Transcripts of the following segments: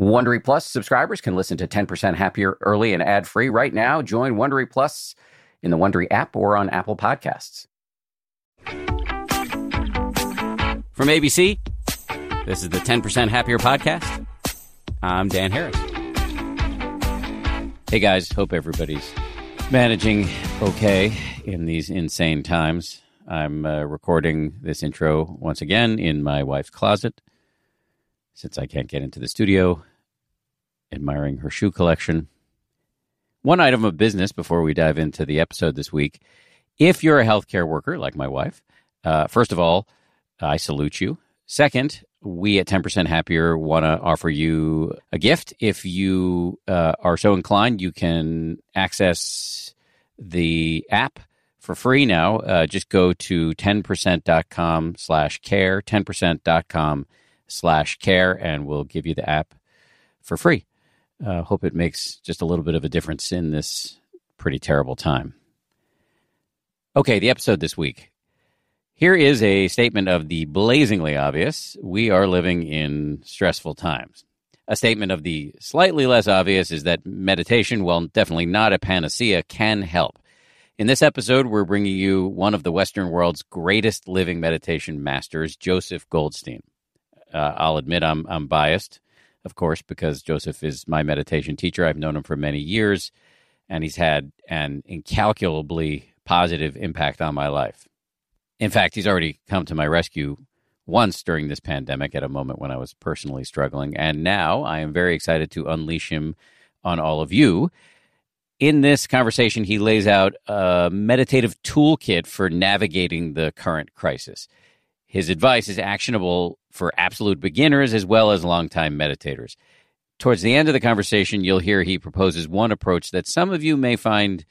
Wondery Plus subscribers can listen to 10% Happier early and ad free right now. Join Wondery Plus in the Wondery app or on Apple Podcasts. From ABC, this is the 10% Happier podcast. I'm Dan Harris. Hey guys, hope everybody's managing okay in these insane times. I'm uh, recording this intro once again in my wife's closet since I can't get into the studio admiring her shoe collection. One item of business before we dive into the episode this week. If you're a healthcare worker like my wife, uh, first of all, I salute you. Second, we at 10% Happier want to offer you a gift. If you uh, are so inclined, you can access the app for free now. Uh, just go to 10%.com slash care, 10%.com slash care, and we'll give you the app for free. Uh, hope it makes just a little bit of a difference in this pretty terrible time. Okay, the episode this week. Here is a statement of the blazingly obvious. We are living in stressful times. A statement of the slightly less obvious is that meditation, while definitely not a panacea, can help. In this episode, we're bringing you one of the Western world's greatest living meditation masters, Joseph Goldstein. Uh, I'll admit I'm, I'm biased of course, because Joseph is my meditation teacher. I've known him for many years, and he's had an incalculably positive impact on my life. In fact, he's already come to my rescue once during this pandemic at a moment when I was personally struggling. And now I am very excited to unleash him on all of you. In this conversation, he lays out a meditative toolkit for navigating the current crisis. His advice is actionable for absolute beginners as well as longtime meditators. Towards the end of the conversation, you'll hear he proposes one approach that some of you may find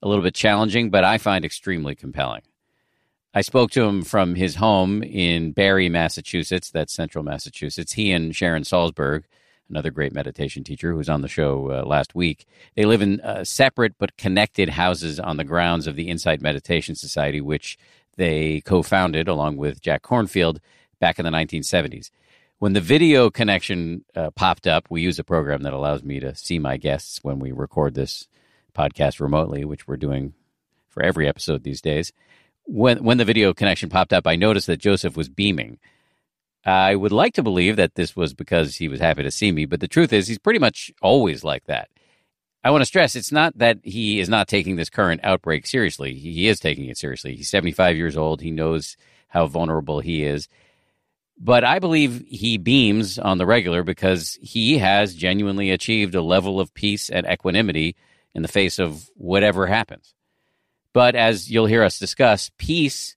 a little bit challenging, but I find extremely compelling. I spoke to him from his home in Barre, Massachusetts. That's central Massachusetts. He and Sharon Salzberg, another great meditation teacher who was on the show uh, last week, they live in uh, separate but connected houses on the grounds of the Insight Meditation Society, which they co founded along with Jack Kornfield back in the 1970s. When the video connection uh, popped up, we use a program that allows me to see my guests when we record this podcast remotely, which we're doing for every episode these days. When when the video connection popped up, I noticed that Joseph was beaming. I would like to believe that this was because he was happy to see me, but the truth is he's pretty much always like that. I want to stress it's not that he is not taking this current outbreak seriously. He is taking it seriously. He's 75 years old. He knows how vulnerable he is. But I believe he beams on the regular because he has genuinely achieved a level of peace and equanimity in the face of whatever happens. But as you'll hear us discuss, peace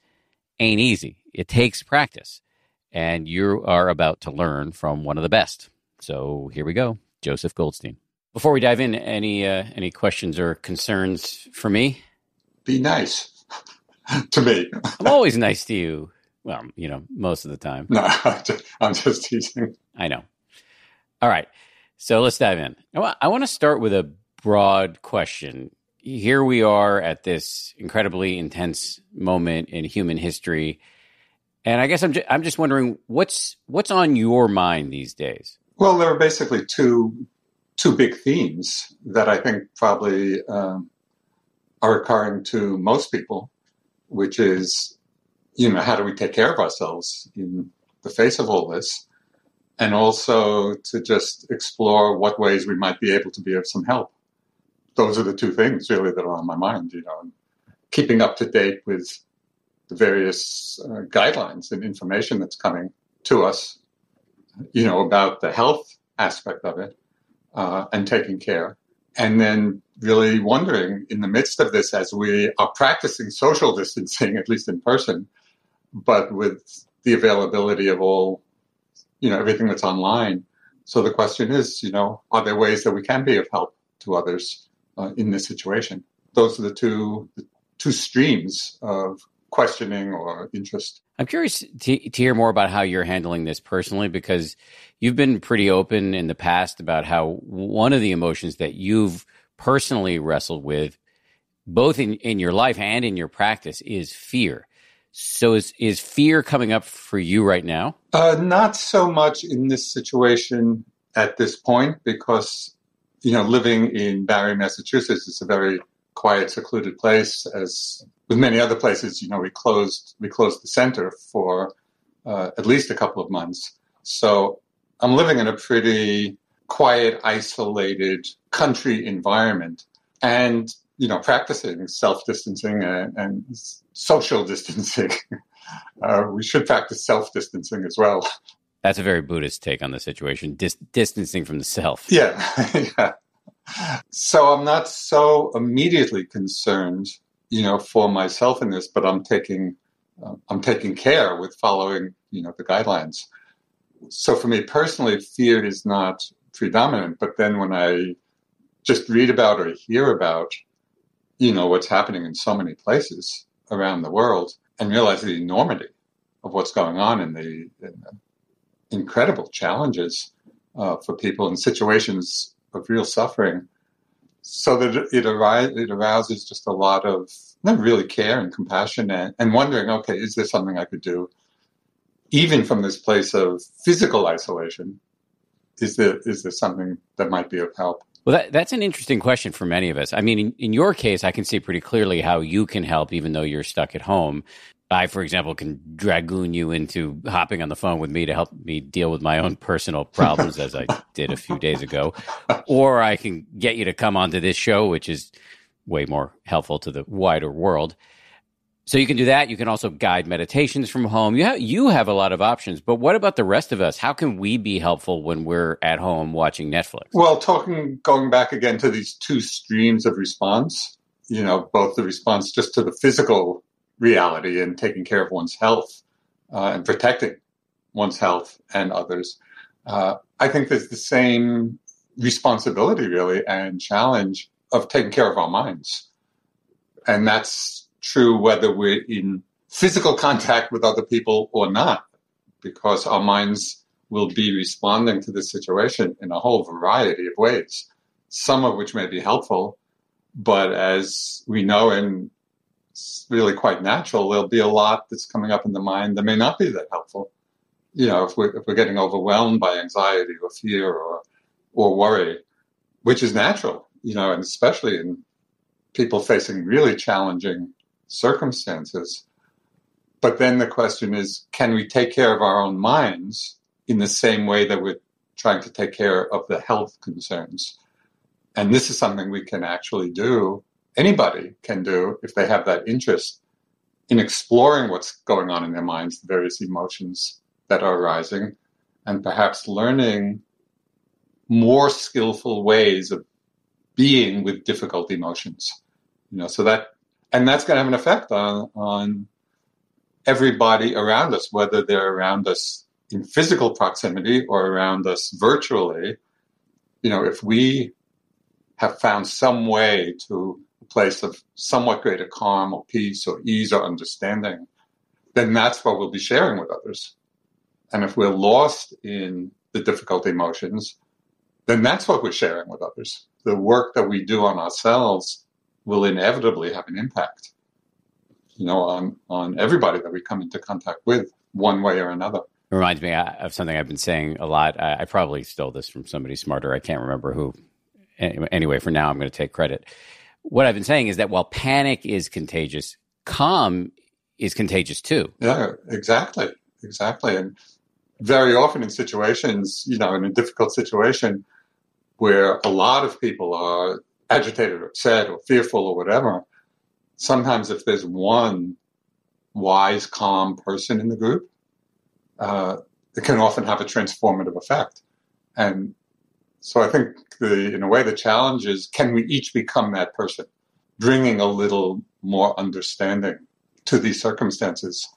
ain't easy. It takes practice. And you are about to learn from one of the best. So here we go Joseph Goldstein. Before we dive in, any, uh, any questions or concerns for me? Be nice to me. I'm always nice to you. Well, you know, most of the time. No, I'm just teasing. I know. All right. So let's dive in. I want to start with a broad question. Here we are at this incredibly intense moment in human history. And I guess I'm just, I'm just wondering what's what's on your mind these days? Well, there are basically two two big themes that I think probably um, are occurring to most people, which is you know, how do we take care of ourselves in the face of all this? And also to just explore what ways we might be able to be of some help. Those are the two things really that are on my mind, you know, keeping up to date with the various uh, guidelines and information that's coming to us, you know, about the health aspect of it uh, and taking care. And then really wondering in the midst of this, as we are practicing social distancing, at least in person, but with the availability of all, you know, everything that's online. So the question is, you know, are there ways that we can be of help to others uh, in this situation? Those are the two the two streams of questioning or interest. I'm curious to, to hear more about how you're handling this personally because you've been pretty open in the past about how one of the emotions that you've personally wrestled with, both in, in your life and in your practice, is fear. So is is fear coming up for you right now? Uh, not so much in this situation at this point because, you know, living in Barre, Massachusetts is a very quiet, secluded place. As with many other places, you know, we closed we closed the center for uh, at least a couple of months. So I'm living in a pretty quiet, isolated country environment, and you know, practicing self distancing and, and, social distancing. Uh, we should practice self distancing as well. That's a very Buddhist take on the situation, dis- distancing from the self. Yeah. yeah. So I'm not so immediately concerned, you know, for myself in this, but I'm taking uh, I'm taking care with following, you know, the guidelines. So for me personally, fear is not predominant. But then when I just read about or hear about, you know, what's happening in so many places around the world, and realize the enormity of what's going on and the, in the incredible challenges uh, for people in situations of real suffering. So that it, arise, it arouses just a lot of not really care and compassion and, and wondering, okay, is there something I could do, even from this place of physical isolation? Is there is there something that might be of help? Well, that, that's an interesting question for many of us. I mean, in, in, your case, I can see pretty clearly how you can help, even though you're stuck at home. I, for example, can dragoon you into hopping on the phone with me to help me deal with my own personal problems, as I did a few days ago. Or I can get you to come onto this show, which is way more helpful to the wider world. So you can do that. You can also guide meditations from home. You have, you have a lot of options, but what about the rest of us? How can we be helpful when we're at home watching Netflix? Well, talking, going back again to these two streams of response, you know, both the response just to the physical reality and taking care of one's health uh, and protecting one's health and others. Uh, I think there's the same responsibility, really, and challenge of taking care of our minds. And that's true whether we're in physical contact with other people or not, because our minds will be responding to the situation in a whole variety of ways, some of which may be helpful. But as we know, and it's really quite natural, there'll be a lot that's coming up in the mind that may not be that helpful. You know, if we're, if we're getting overwhelmed by anxiety or fear or, or worry, which is natural, you know, and especially in people facing really challenging circumstances. But then the question is can we take care of our own minds in the same way that we're trying to take care of the health concerns? And this is something we can actually do, anybody can do if they have that interest in exploring what's going on in their minds, the various emotions that are arising, and perhaps learning more skillful ways of being with difficult emotions. You know, so that and that's going to have an effect on on everybody around us, whether they're around us in physical proximity or around us virtually. You know, if we have found some way to place of somewhat greater calm or peace or ease or understanding, then that's what we'll be sharing with others. And if we're lost in the difficult emotions, then that's what we're sharing with others. The work that we do on ourselves will inevitably have an impact, you know, on, on everybody that we come into contact with one way or another. It reminds me uh, of something I've been saying a lot. I, I probably stole this from somebody smarter. I can't remember who. Anyway, for now, I'm going to take credit. What I've been saying is that while panic is contagious, calm is contagious too. Yeah, exactly. Exactly. And very often in situations, you know, in a difficult situation where a lot of people are agitated or upset or fearful or whatever, sometimes if there's one wise, calm person in the group, uh, it can often have a transformative effect. And so I think the, in a way, the challenge is can we each become that person, bringing a little more understanding to these circumstances?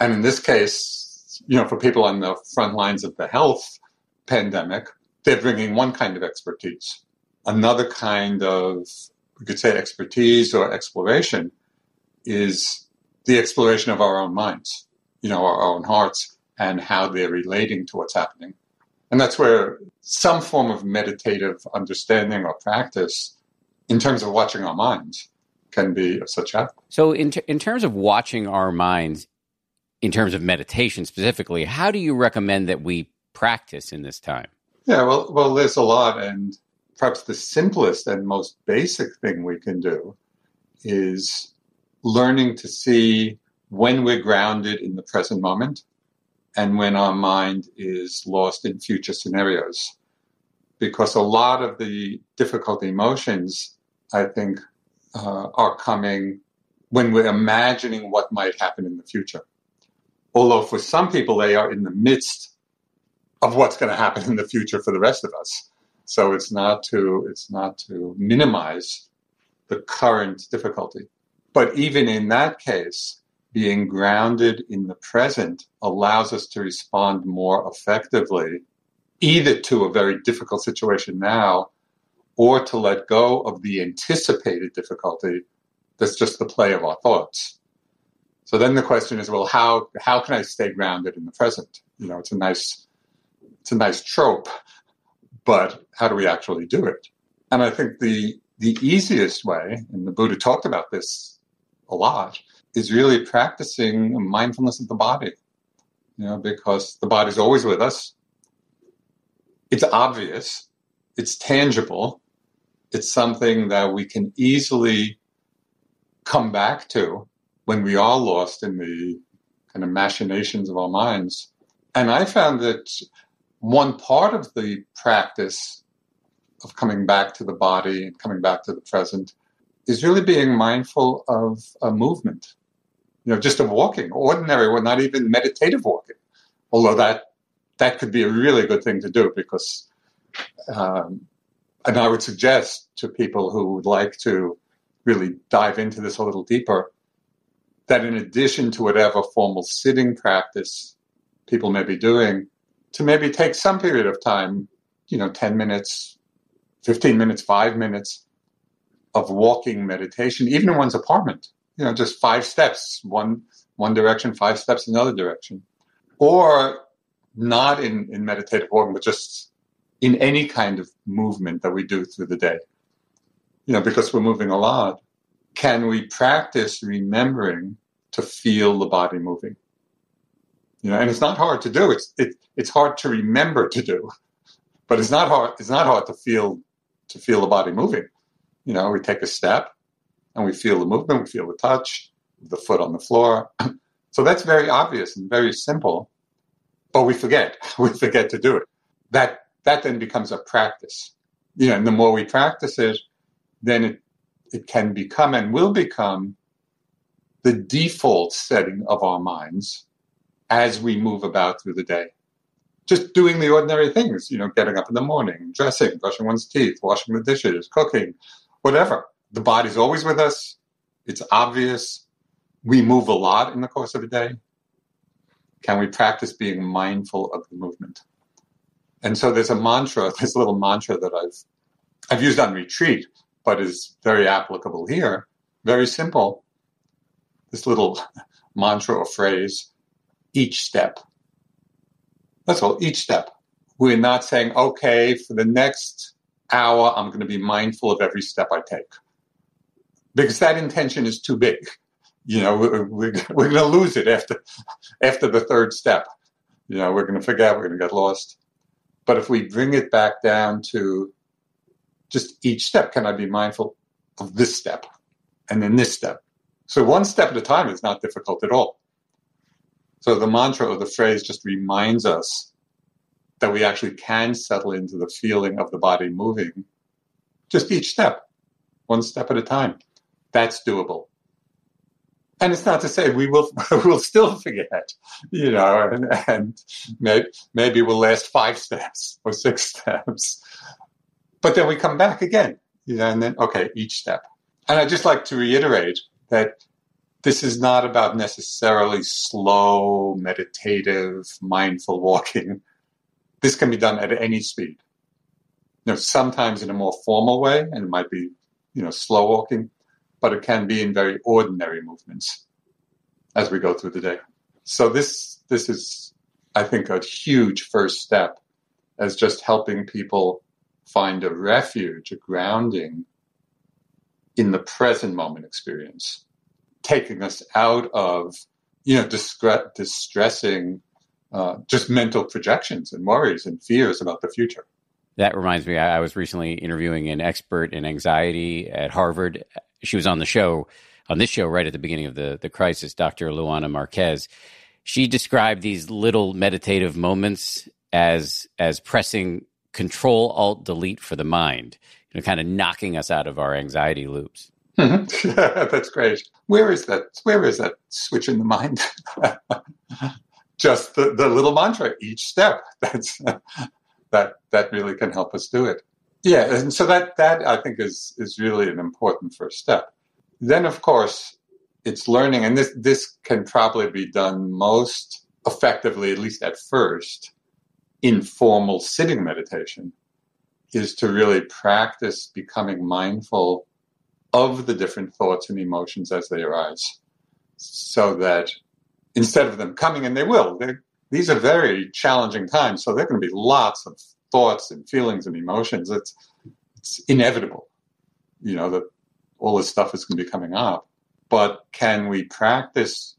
And in this case, you know, for people on the front lines of the health pandemic, they're bringing one kind of expertise another kind of, we could say, expertise or exploration is the exploration of our own minds, you know, our own hearts and how they're relating to what's happening. And that's where some form of meditative understanding or practice in terms of watching our minds can be of such help. So, in, t- in terms of watching our minds, in terms of meditation specifically, how do you recommend that we practice in this time? Yeah, well, well, there's a lot, and perhaps the simplest and most basic thing we can do is learning to see when we're grounded in the present moment and when our mind is lost in future scenarios. Because a lot of the difficult emotions, I think, uh, are coming when we're imagining what might happen in the future. Although for some people, they are in the midst of what's going to happen in the future for the rest of us. So it's not to it's not to minimize the current difficulty. But even in that case, being grounded in the present allows us to respond more effectively, either to a very difficult situation now or to let go of the anticipated difficulty that's just the play of our thoughts. So then the question is, well, how how can I stay grounded in the present? You know, it's a nice it's a nice trope, but how do we actually do it? And I think the the easiest way, and the Buddha talked about this a lot, is really practicing mindfulness of the body. You know, because the body's always with us. It's obvious, it's tangible, it's something that we can easily come back to when we are lost in the kind of machinations of our minds. And I found that one part of the practice of coming back to the body and coming back to the present is really being mindful of a movement, you know, just of walking, ordinary, or not even meditative walking. Although that that could be a really good thing to do because, um, and I would suggest to people who would like to really dive into this a little deeper that in addition to whatever formal sitting practice people may be doing, to maybe take some period of time, you know, 10 minutes, 15 minutes, five minutes of walking meditation, even in one's apartment, you know, just five steps, one, one direction, five steps another direction. Or not in, in meditative walking, but just in any kind of movement that we do through the day. You know, because we're moving a lot, can we practice remembering to feel the body moving? You know, and it's not hard to do. It's it, it's hard to remember to do, but it's not hard. It's not hard to feel to feel the body moving. You know, we take a step and we feel the movement. We feel the touch, the foot on the floor. So that's very obvious and very simple, but we forget. We forget to do it. That that then becomes a practice. You know, and the more we practice it, then it it can become and will become the default setting of our minds as we move about through the day. Just doing the ordinary things, you know, getting up in the morning, dressing, brushing one's teeth, washing the dishes, cooking, whatever. The body's always with us. It's obvious. We move a lot in the course of a day. Can we practice being mindful of the movement? And so there's a mantra, this little mantra that I've I've used on retreat, but is very applicable here. Very simple. This little mantra or phrase each step. That's all, each step. We're not saying, okay, for the next hour, I'm going to be mindful of every step I take. Because that intention is too big. You know, we're, we're, going to lose it after, after the third step. You know, we're going to forget, we're going to get lost. But if we bring it back down to just each step, can I be mindful of this step and then this step? So one step at a time is not difficult at all. So the mantra or the phrase just reminds us that we actually can settle into the feeling of the body moving just each step, one step at a time. That's doable. And it's not to say we will we'll still forget, you know, and, and maybe, maybe we'll last five steps or six steps. But then we come back again, you know, and then, okay, each step. And I'd just like to reiterate that this is not about necessarily slow, meditative, mindful walking. This can be done at any speed. You know, sometimes in a more formal way, and it might be, you know, slow walking, but it can be in very ordinary movements as we go through the day. So this this is, I think, a huge first step as just helping people find a refuge, a grounding in the present moment experience taking us out of you know distre- distressing uh, just mental projections and worries and fears about the future That reminds me, I was recently interviewing an expert in anxiety at Harvard. She was on the show, on this show, right at the beginning of the, the crisis, Dr. Luana Marques. She described these little meditative moments as as pressing Control Alt Delete for the mind, you know, kind of knocking us out of our anxiety loops. Mm-hmm. That's great. Where is that? Where is that switch in the mind? Just the, the little mantra each step. That's that that really can help us do it. Yeah, and so that that I think is is really an important first step. Then, of course, it's learning, and this this can probably be done most effectively, at least at first, in formal sitting meditation, is to really practice becoming mindful of the different thoughts and emotions as they arise, so that instead of them coming, and they will, these are very challenging times, so there are going to be lots of thoughts and feelings and emotions. It's it's inevitable, you know, that all this stuff is going to be coming up. But can we practice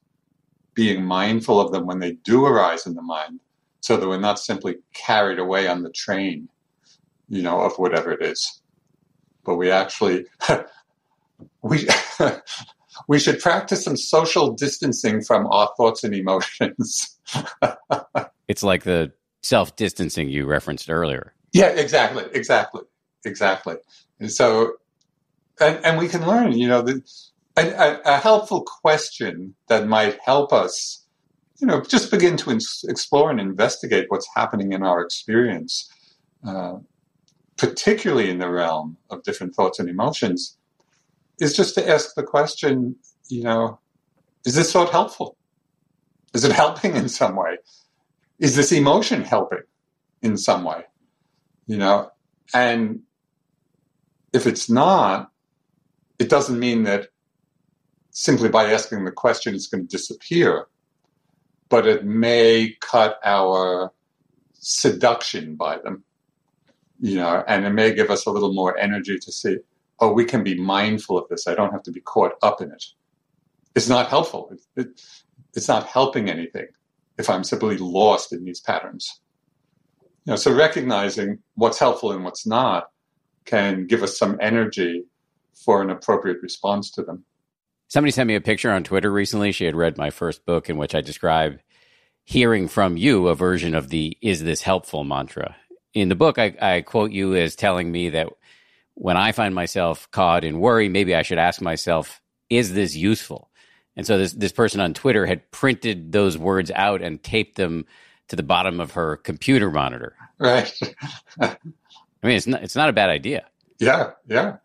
being mindful of them when they do arise in the mind, so that we're not simply carried away on the train, you know, of whatever it is, but we actually we we should practice some social distancing from our thoughts and emotions. it's like the self distancing you referenced earlier. Yeah, exactly, exactly, exactly. And so, and, and we can learn, you know, the, a, a, helpful question that might help us, you know, just begin to ins- explore and investigate what's happening in our experience, uh, particularly in the realm of different thoughts and emotions, is just to ask the question, you know, is this thought helpful? Is it helping in some way? Is this emotion helping in some way? You know, and if it's not, it doesn't mean that simply by asking the question it's going to disappear, but it may cut our seduction by them, you know, and it may give us a little more energy to see, oh, we can be mindful of this. I don't have to be caught up in it. It's not helpful. It, it, it's not helping anything if I'm simply lost in these patterns. You know, so recognizing what's helpful and what's not can give us some energy for an appropriate response to them. Somebody sent me a picture on Twitter recently. She had read my first book in which I describe hearing from you a version of the is this helpful mantra. In the book, I, I quote you as telling me that when I find myself caught in worry, maybe I should ask myself, is this useful? And so this this person on Twitter had printed those words out and taped them to the bottom of her computer monitor. Right. I mean, it's not it's not a bad idea. Yeah, yeah.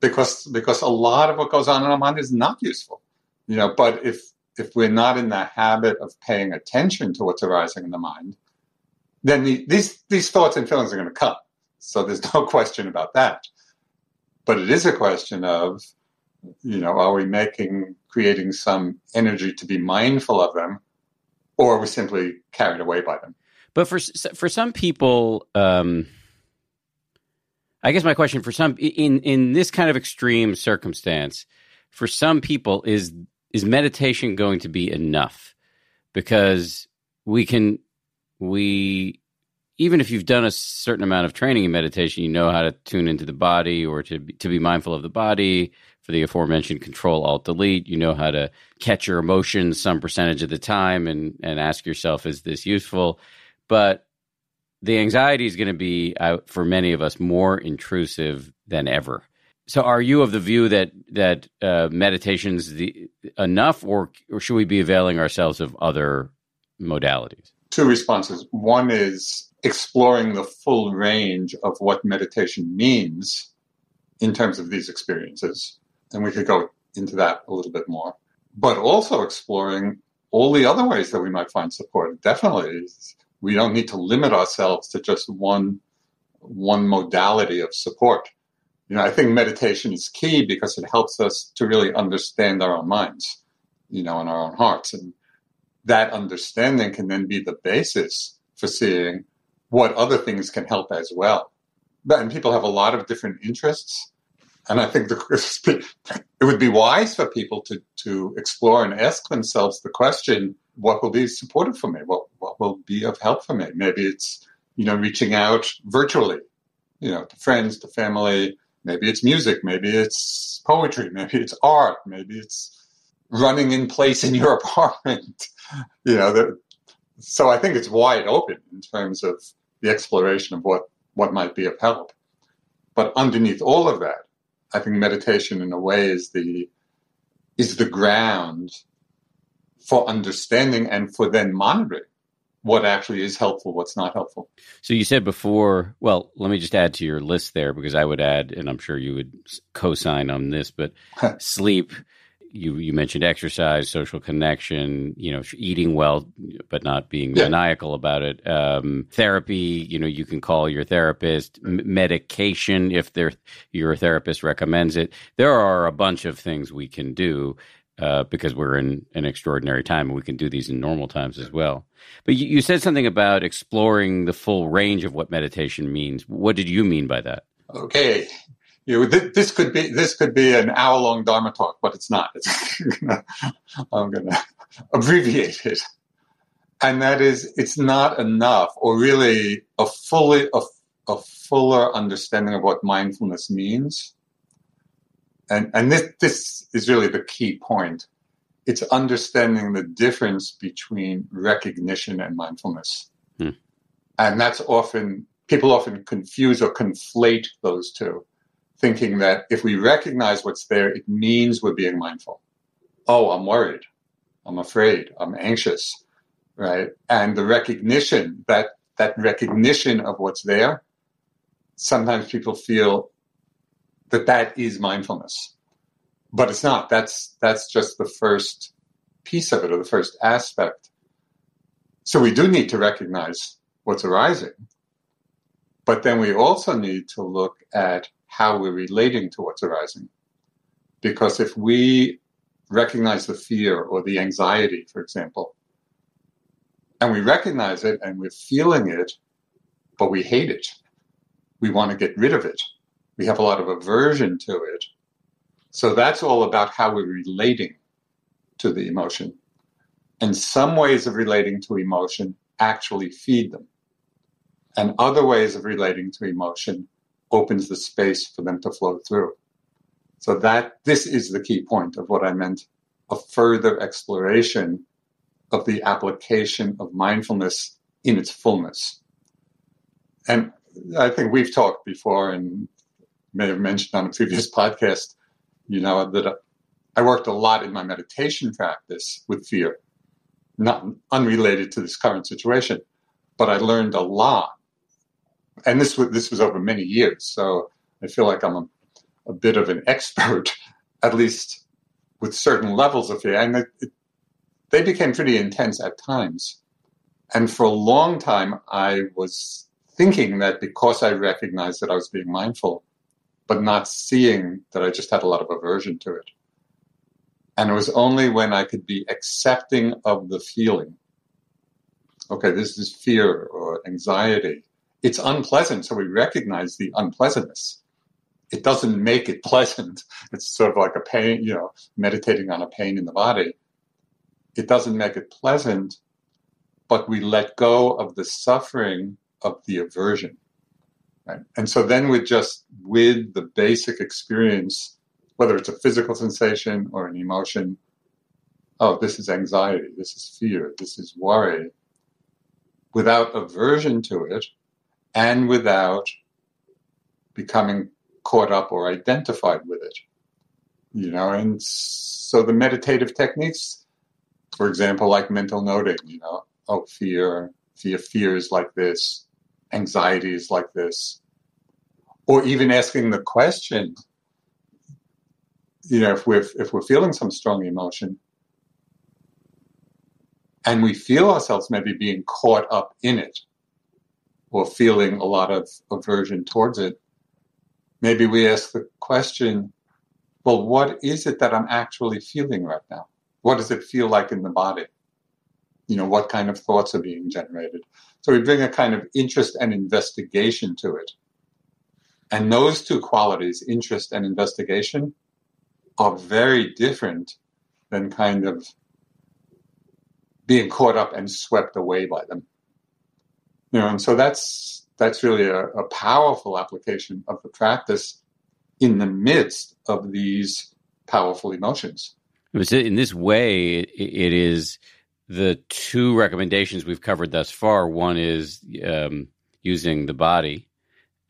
Because because a lot of what goes on in our mind is not useful, you know. But if if we're not in the habit of paying attention to what's arising in the mind, then the, these these thoughts and feelings are going to come. So there's no question about that. But it is a question of you know, are we making, creating some energy to be mindful of them, or are we simply carried away by them? But for for some people, um, I guess my question for some in in this kind of extreme circumstance, for some people is is meditation going to be enough? Because we can we even if you've done a certain amount of training in meditation, you know how to tune into the body or to be, to be mindful of the body for the aforementioned control alt delete. You know how to catch your emotions some percentage of the time and, and ask yourself, is this useful? But the anxiety is going to be, uh, for many of us, more intrusive than ever. So, are you of the view that that uh, meditation's the enough, or, or should we be availing ourselves of other modalities? Two responses. One is exploring the full range of what meditation means in terms of these experiences. And we could go into that a little bit more. But also exploring all the other ways that we might find support. Definitely, we don't need to limit ourselves to just one one modality of support. You know, I think meditation is key because it helps us to really understand our own minds, you know, and our own hearts. And that understanding can then be the basis for seeing what other things can help as well. But, and people have a lot of different interests. And I think the, it would be wise for people to, to explore and ask themselves the question, what will be supportive for me? What, what will be of help for me? Maybe it's you know, reaching out virtually, you know, to friends, to family. Maybe it's music, maybe it's poetry, maybe it's art, maybe it's running in place in your apartment. you know, the, so I think it's wide open in terms of the exploration of what, what might be of help. But underneath all of that, I think meditation in a way is the is the ground for understanding and for then monitoring what actually is helpful, what's not helpful. So you said before, well, let me just add to your list there because I would add, and I'm sure you would co-sign on this, but sleep. You you mentioned exercise, social connection, you know, eating well, but not being yeah. maniacal about it. Um, therapy, you know, you can call your therapist. M- medication, if your therapist recommends it. There are a bunch of things we can do uh, because we're in an extraordinary time and we can do these in normal times as well. But you, you, said something about exploring the full range of what meditation means. What did you mean by that? Okay, you know, th- this could be this could be an hour long Dharma talk, but it's not. It's gonna, I'm going to abbreviate it, and that is, it's not enough, or really a fully a, a fuller understanding of what mindfulness means and and this this is really the key point. It's understanding the difference between recognition and mindfulness, hmm. and that's often people often confuse or conflate those two, thinking that if we recognize what's there, it means we're being mindful. Oh, I'm worried. I'm afraid. I'm anxious. Right. And the recognition that that recognition of what's there, sometimes people feel that that is mindfulness. But it's not. That's that's just the first piece of it or the first aspect. So we do need to recognize what's arising. But then we also need to look at how we're relating to what's arising. Because if we recognize the fear or the anxiety, for example, and we recognize it and we're feeling it, but we hate it, we want to get rid of it, we have a lot of aversion to it. So that's all about how we're relating to the emotion. And some ways of relating to emotion actually feed them. And other ways of relating to emotion opens the space for them to flow through. So that this is the key point of what I meant a further exploration of the application of mindfulness in its fullness. And I think we've talked before and may have mentioned on a previous podcast, you know, that I worked a lot in my meditation practice with fear, not unrelated to this current situation, but I learned a lot. And this was, this was over many years. So I feel like I'm a, a bit of an expert, at least with certain levels of fear. And it, it, they became pretty intense at times. And for a long time, I was thinking that because I recognized that I was being mindful, but not seeing that I just had a lot of aversion to it. And it was only when I could be accepting of the feeling. Okay, this is fear or anxiety. It's unpleasant, so we recognize the unpleasantness. It doesn't make it pleasant. It's sort of like a pain, you know, meditating on a pain in the body. It doesn't make it pleasant, but we let go of the suffering of the aversion. Right? And so then with just with the basic experience, whether it's a physical sensation or an emotion, oh, this is anxiety, this is fear, this is worry, without aversion to it and without becoming caught up or identified with it. You know, and so the meditative techniques, for example, like mental noting, you know, oh, fear, fear, fear is like this, anxiety is like this, or even asking the question, you know, if we're if we're feeling some strong emotion, and we feel ourselves maybe being caught up in it, or feeling a lot of aversion towards it, maybe we ask the question, well, what is it that I'm actually feeling right now? What does it feel like in the body? You know, what kind of thoughts are being generated? So we bring a kind of interest and investigation to it. And those two qualities, interest and investigation, are very different than kind of being caught up and swept away by them. You know, and so that's that's really a, a powerful application of the practice in the midst of these powerful emotions. In this way, it is the two recommendations we've covered thus far. One is um, using the body.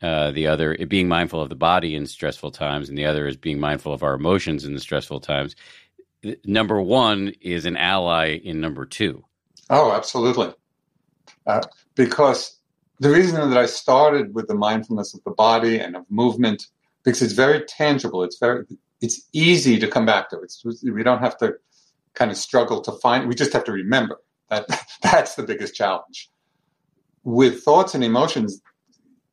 Uh, the other, being mindful of the body in stressful times, and the other is being mindful of our emotions in the stressful times. Number one is an ally in number two. Oh, absolutely. Uh, because the reason that I started with the mindfulness of the body and of movement, because it's very tangible. It's very, it's easy to come back to. It's, we don't have to kind of struggle to find. We just have to remember that that's the biggest challenge. With thoughts and emotions,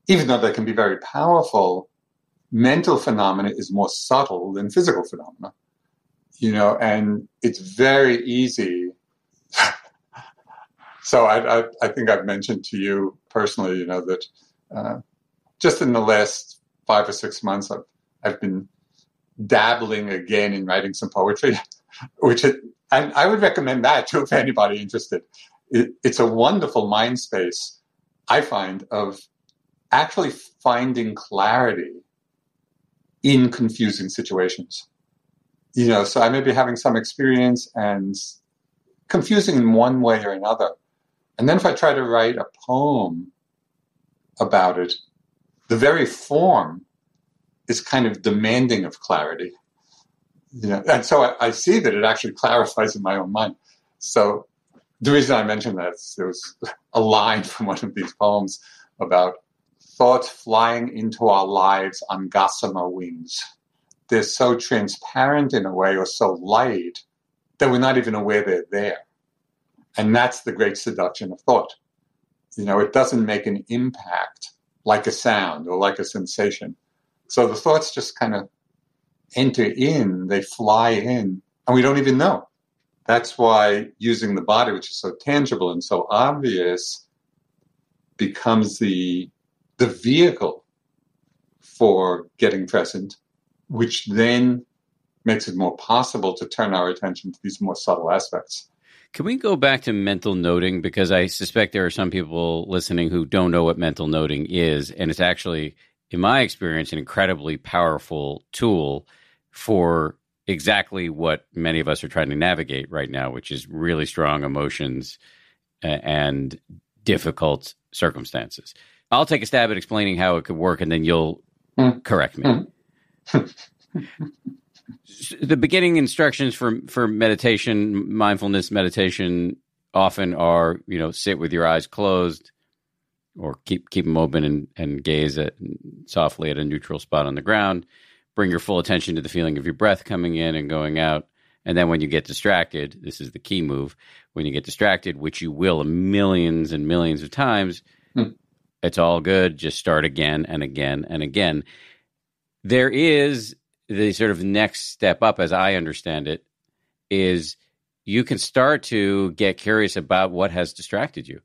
even though they can be very powerful, mental phenomena is more subtle than physical phenomena. You know, and it's very easy. So I, I, I, think I've mentioned to you personally, you know, that uh, just in the last five or six months, I've, I've been dabbling again in writing some poetry, which it, and I would recommend that too if anybody interested. It, it's a wonderful mind space, I find, of actually finding clarity in confusing situations. You know, so I may be having some experience and confusing in one way or another. And then if I try to write a poem about it, the very form is kind of demanding of clarity. You know, and so I, I see that it actually clarifies in my own mind. So the reason I mentioned that is there was a line from one of these poems about thoughts flying into our lives on gossamer wings. They're so transparent in a way or so light that we're not even aware they're there. And that's the great seduction of thought. You know, it doesn't make an impact like a sound or like a sensation. So the thoughts just kind of enter in, they fly in, and we don't even know. That's why using the body, which is so tangible and so obvious, becomes the the vehicle for getting present, which then makes it more possible to turn our attention to these more subtle aspects. Can we go back to mental noting? Because I suspect there are some people listening who don't know what mental noting is. And it's actually, in my experience, an incredibly powerful tool for exactly what many of us are trying to navigate right now, which is really strong emotions and difficult circumstances. I'll take a stab at explaining how it could work, and then you'll mm. correct me. The beginning instructions for for meditation, mindfulness meditation, often are you know sit with your eyes closed, or keep keep them open and and gaze at softly at a neutral spot on the ground. Bring your full attention to the feeling of your breath coming in and going out. And then when you get distracted, this is the key move. When you get distracted, which you will millions and millions of times, hmm. It's all good. Just start again and again and again. There is the sort of next step up, as I understand it, is you can start to get curious about what has distracted you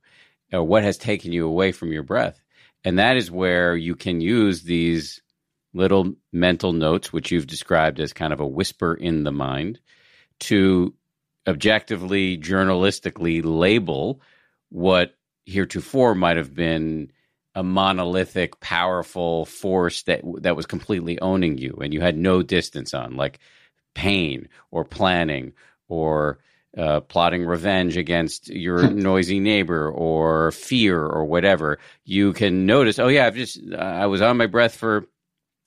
or what has taken you away from your breath. And that is where you can use these little mental notes, which you've described as kind of a whisper in the mind, to objectively, journalistically label what heretofore might have been a monolithic, powerful force that that was completely owning you, and you had no distance on, like pain or planning or uh, plotting revenge against your noisy neighbor or fear or whatever. You can notice, oh yeah, I've just I was on my breath for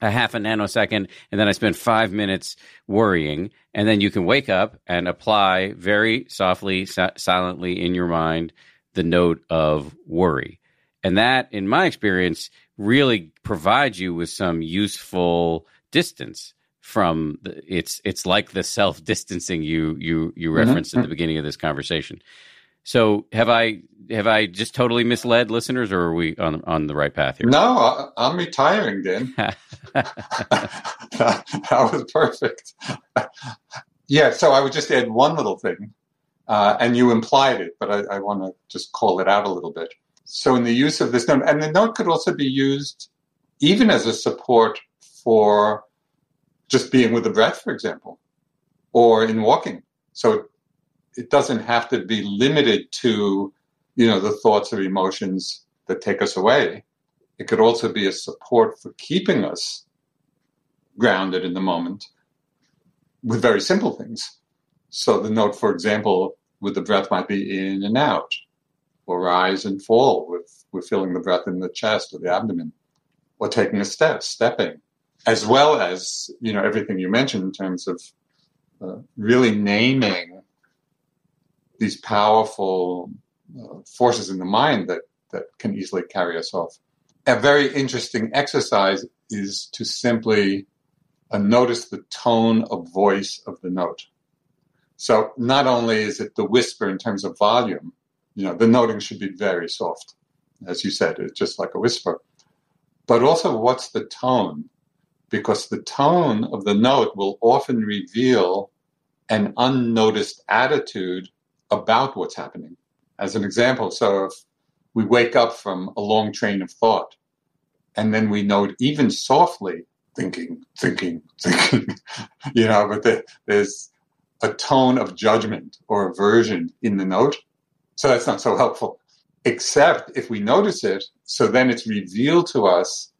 a half a nanosecond, and then I spent five minutes worrying, and then you can wake up and apply very softly, si- silently in your mind the note of worry and that, in my experience, really provides you with some useful distance from the, it's it's like the self distancing you you you mm-hmm. referenced mm-hmm. at the beginning of this conversation. So have I have I just totally misled listeners, or are we on on the right path here? No, I'm retiring, Dan. that, was perfect. yeah, so I would just add one little thing, uh, and you implied it, but I, I want to just call it out a little bit. So in the use of this note, and the note could also be used even as a support for just being with the breath, for example, or in walking. So it doesn't have to be limited to, you know, the thoughts or emotions that take us away. It could also be a support for keeping us grounded in the moment with very simple things. So the note, for example, with the breath might be in and out, or rise and fall with, with feeling the breath in the chest or the abdomen, or taking a step, stepping, as well as, you know, everything you mentioned in terms of uh, really naming these powerful uh, forces in the mind that, that can easily carry us off. A very interesting exercise is to simply uh, notice the tone of voice of the note. So not only is it the whisper in terms of volume, you know, the noting should be very soft. As you said, it's just like a whisper. But also what's the tone? Because the tone of the note will often reveal an unnoticed attitude about what's happening. As an example, so if we wake up from a long train of thought and then we note even softly thinking, thinking, thinking, you know, but the, there's a tone of judgment or aversion in the note. So that's not so helpful, except if we notice it. So then it's revealed to us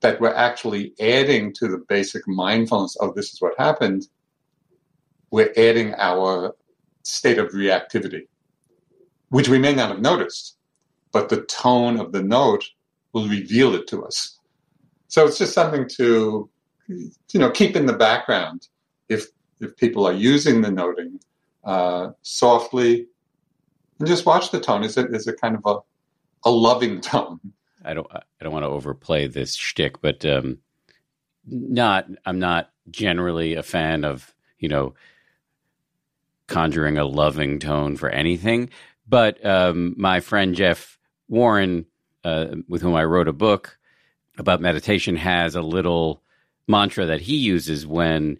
that we're actually adding to the basic mindfulness of this is what happened. We're adding our state of reactivity, which we may not have noticed, but the tone of the note will reveal it to us. So it's just something to, you know, keep in the background if if people are using the noting uh, softly, and just watch the tone. Is it is it kind of a a loving tone? I don't I don't want to overplay this shtick, but um, not I'm not generally a fan of you know conjuring a loving tone for anything. But um, my friend Jeff Warren, uh, with whom I wrote a book, about meditation has a little mantra that he uses when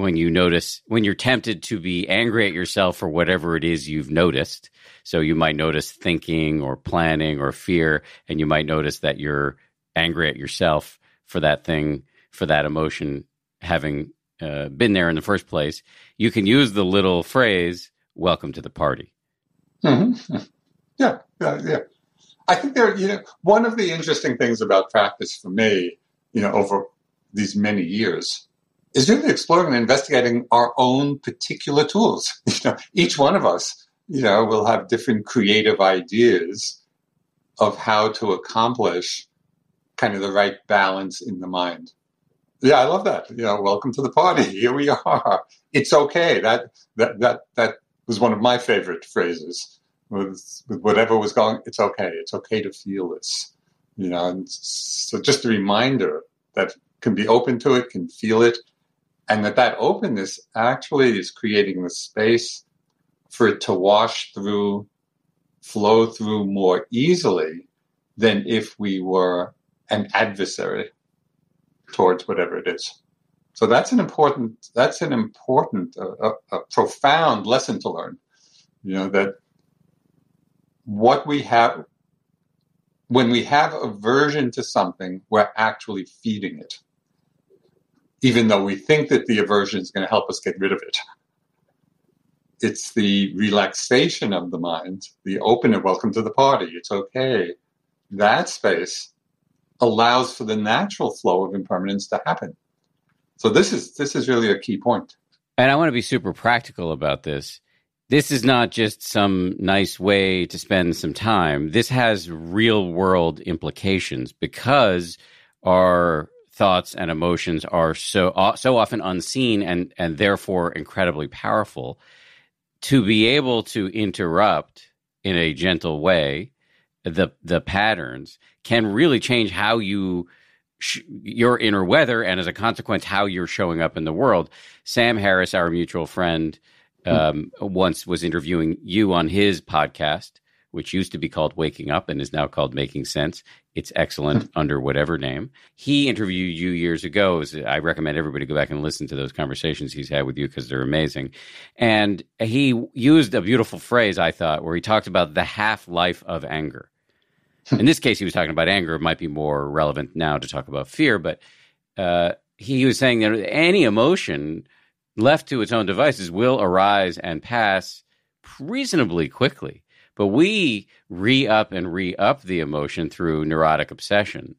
when you notice when you're tempted to be angry at yourself for whatever it is you've noticed. So you might notice thinking or planning or fear and you might notice that you're angry at yourself for that thing for that emotion having uh, been there in the first place. You can use the little phrase welcome to the party. Mm-hmm. yeah yeah yeah. I think there, you know, one of the interesting things about practice for me, you know, over these many years, is really exploring and investigating our own particular tools. You know, each one of us, you know, will have different creative ideas of how to accomplish kind of the right balance in the mind. Yeah, I love that. You know, welcome to the party. Here we are. It's okay. That that that that was one of my favorite phrases with, with whatever was going, it's okay. It's okay to feel this, you know. And so just a reminder that can be open to it, can feel it, and that that openness actually is creating the space for it to wash through, flow through more easily than if we were an adversary towards whatever it is. So that's an important, that's an important, a, a profound lesson to learn. You know that what we have when we have aversion to something, we're actually feeding it, even though we think that the aversion is going to help us get rid of it. It's the relaxation of the mind, the open and welcome to the party. It's okay. That space allows for the natural flow of impermanence to happen. So this is this is really a key point. And I want to be super practical about this this is not just some nice way to spend some time. This has real world implications because our thoughts and emotions are so so often unseen and and therefore incredibly powerful. To be able to interrupt in a gentle way the the patterns can really change how you sh- your inner weather and as a consequence how you're showing up in the world. Sam Harris, our mutual friend um, once was interviewing you on his podcast, which used to be called Waking Up and is now called Making Sense. It's excellent hmm. under whatever name. He interviewed you years ago. I recommend everybody go back and listen to those conversations he's had with you because they're amazing. And he used a beautiful phrase, I thought, where he talked about the half life of anger. In this case, he was talking about anger. It might be more relevant now to talk about fear, but uh, he was saying that any emotion left to its own devices, will arise and pass reasonably quickly. But we re up and re up the emotion through neurotic obsession.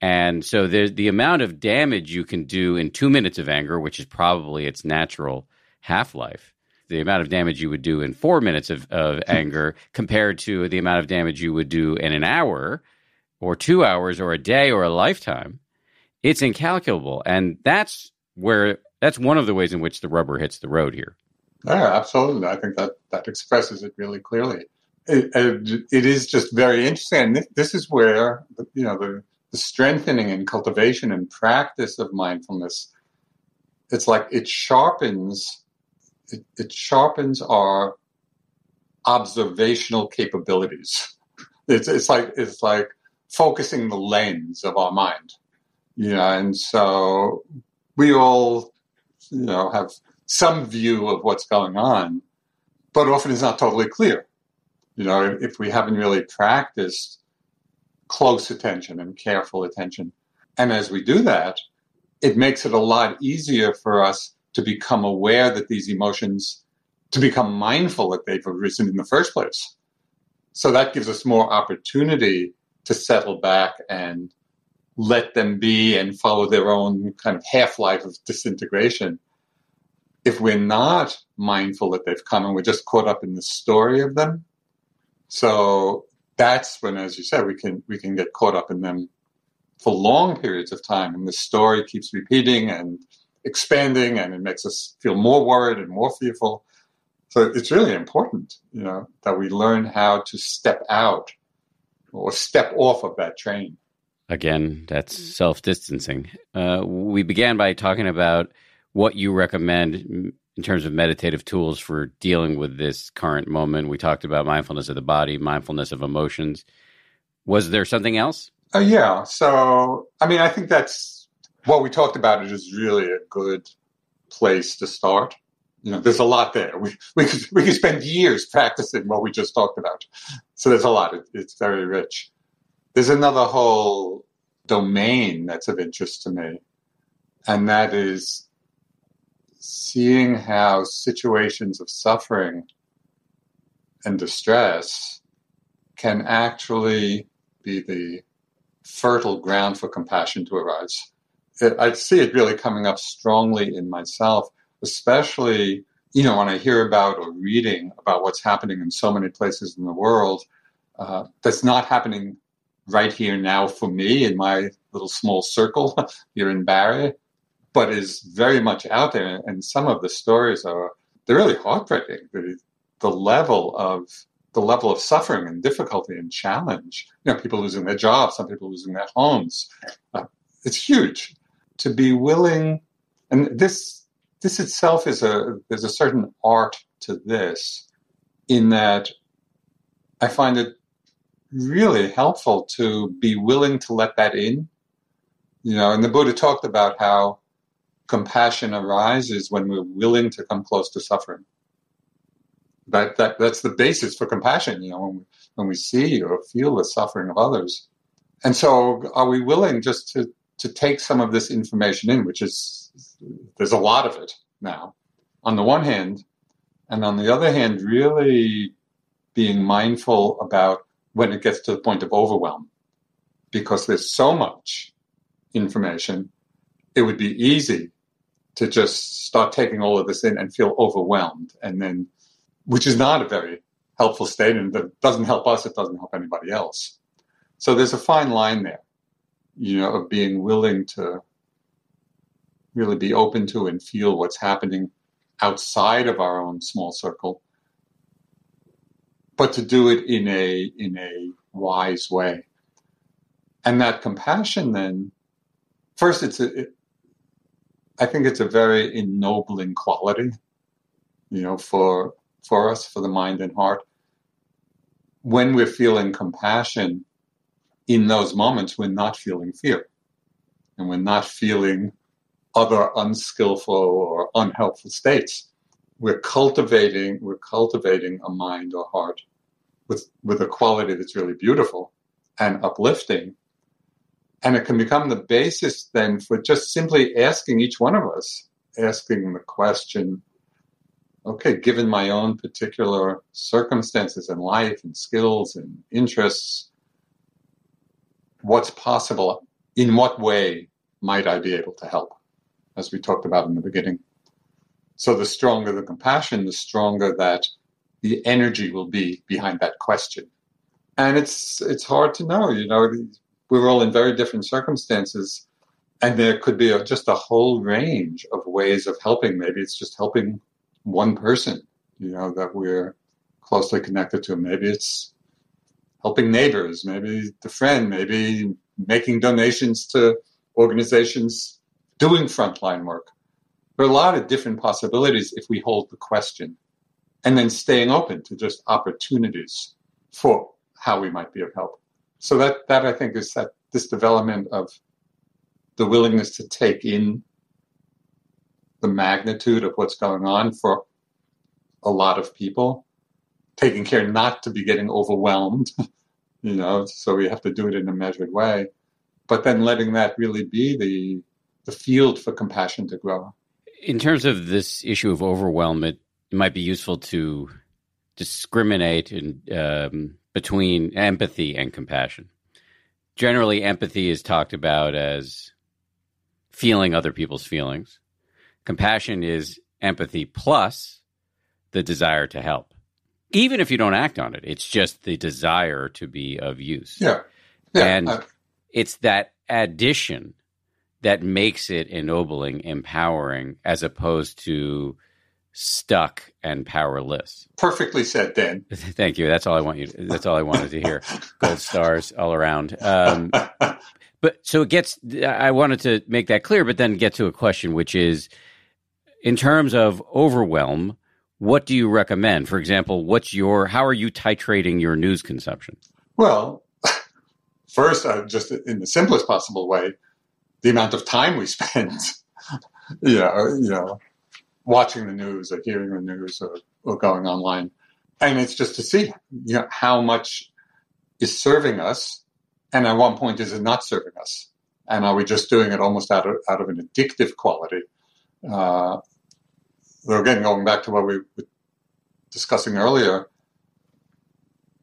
And so the the amount of damage you can do in two minutes of anger, which is probably its natural half life, the amount of damage you would do in four minutes of, of hmm. anger compared to the amount of damage you would do in an hour or two hours or a day or a lifetime, it's incalculable. And that's where that's one of the ways in which the rubber hits the road here. Yeah, absolutely. I think that that expresses it really clearly. It, uh, it is just very interesting. This, this is where you know the, the strengthening and cultivation and practice of mindfulness. It's like it sharpens it, it sharpens our observational capabilities. It's it's like it's like focusing the lens of our mind. You know, and so we all, you know, have some view of what's going on, but often it's not totally clear. You know, if we haven't really practiced close attention and careful attention. And as we do that, it makes it a lot easier for us to become aware that these emotions, to become mindful that they've arisen in the first place. So that gives us more opportunity to settle back and let them be and follow their own kind of half life of disintegration. If we're not mindful that they've come and we're just caught up in the story of them, so that's when, as you said, we can we can get caught up in them for long periods of time, and the story keeps repeating and expanding, and it makes us feel more worried and more fearful. So it's really important, you know, that we learn how to step out or step off of that train. Again, that's self distancing. Uh, we began by talking about what you recommend in terms of meditative tools for dealing with this current moment. We talked about mindfulness of the body, mindfulness of emotions. Was there something else? Uh, yeah. So, I mean, I think that's what we talked about. It is really a good place to start. You know, there's a lot there. We we could we could spend years practicing what we just talked about. So there's a lot. It, it's very rich. There's another whole domain that's of interest to me, and that is seeing how situations of suffering and distress can actually be the fertile ground for compassion to arise. It, I see it really coming up strongly in myself, especially you know when I hear about or reading about what's happening in so many places in the world uh, that's not happening right here now for me in my little small circle here in Barre, but is very much out there. And some of the stories are they're really heartbreaking. The, the level of the level of suffering and difficulty and challenge. You know, people losing their jobs, some people losing their homes. Uh, it's huge. To be willing, and this this itself is a there's a certain art to this, in that I find it really helpful to be willing to let that in. You know, and the Buddha talked about how compassion arises when we're willing to come close to suffering. That, that that's the basis for compassion, you know, when we, when we see or feel the suffering of others. And so are we willing just to, to take some of this information in, which is there's a lot of it now, on the one hand, and on the other hand, really being mindful about when it gets to the point of overwhelm. Because there's so much information, it would be easy to just start taking all of this in and feel overwhelmed. And then, which is not a very helpful state and that doesn't help us, it doesn't help anybody else. So there's a fine line there, you know, of being willing to really be open to and feel what's happening outside of our own small circle but to do it in a in a wise way. And that compassion then, first, it's a, it, I think it's a very ennobling quality, you know, for for us, for the mind and heart. When we're feeling compassion, in those moments, we're not feeling fear, and we're not feeling other unskillful or unhelpful states we're cultivating we're cultivating a mind or heart with with a quality that's really beautiful and uplifting and it can become the basis then for just simply asking each one of us asking the question okay, given my own particular circumstances in life and skills and interests, what's possible? In what way might I be able to help? As we talked about in the beginning. So the stronger the compassion, the stronger that the energy will be behind that question. And it's it's hard to know, you know, we're all in very different circumstances and there could be a, just a whole range of ways of helping. Maybe it's just helping one person, you know, that we're closely connected to. Maybe it's helping neighbors, maybe the friend, maybe making donations to organizations doing frontline work. There are a lot of different possibilities if we hold the question and then staying open to just opportunities for how we might be of help. So that, that I think is that this development of the willingness to take in the magnitude of what's going on for a lot of people, taking care not to be getting overwhelmed, you know, so we have to do it in a measured way, but then letting that really be the the field for compassion to grow. In terms of this issue of overwhelm, it, it might be useful to discriminate and um, between empathy and compassion. Generally, empathy is talked about as feeling other people's feelings. Compassion is empathy plus the desire to help. Even if you don't act on it, it's just the desire to be of use. Yeah. yeah and I, it's that addition that makes it ennobling, empowering, as opposed to stuck and powerless. Perfectly said, Dan. Thank you. That's all I want you. That's all I wanted to hear. Gold stars all around. Um, but so it gets. I wanted to make that clear, but then get to a question, which is, in terms of overwhelm, what do you recommend? For example, what's your? How are you titrating your news consumption? Well, first, uh, just in the simplest possible way, the amount of time we spend. you know, you know, watching the news or hearing the news or, or going online, and it's just to see you know how much is serving us and at one point is it not serving us? And are we just doing it almost out of, out of an addictive quality? Uh, again, going back to what we were discussing earlier,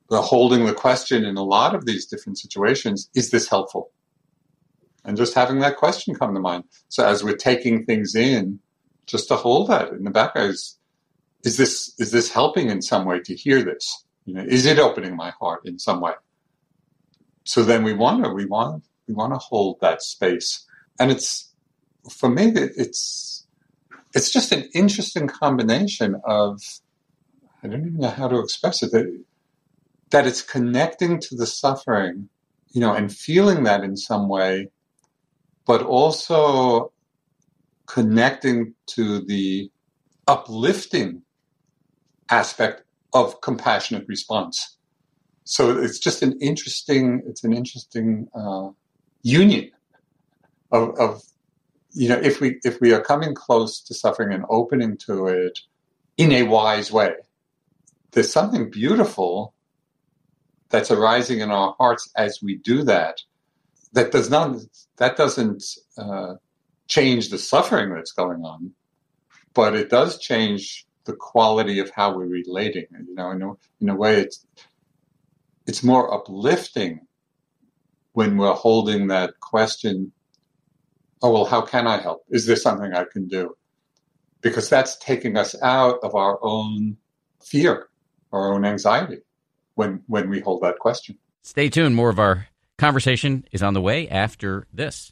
the holding the question in a lot of these different situations is this helpful? And just having that question come to mind. So as we're taking things in, just to hold that in the back is is this is this helping in some way to hear this? You know, is it opening my heart in some way? so then we want to we want we want to hold that space and it's for me it's it's just an interesting combination of i don't even know how to express it that, that it's connecting to the suffering you know and feeling that in some way but also connecting to the uplifting aspect of compassionate response. So it's just an interesting it's an interesting uh, union of, of you know if we if we are coming close to suffering and opening to it in a wise way there's something beautiful that's arising in our hearts as we do that that does not that doesn't uh, change the suffering that's going on but it does change the quality of how we're relating you know in a, in a way it's it's more uplifting when we're holding that question oh well how can i help? Is there something i can do? Because that's taking us out of our own fear our own anxiety when when we hold that question. Stay tuned. More of our conversation is on the way after this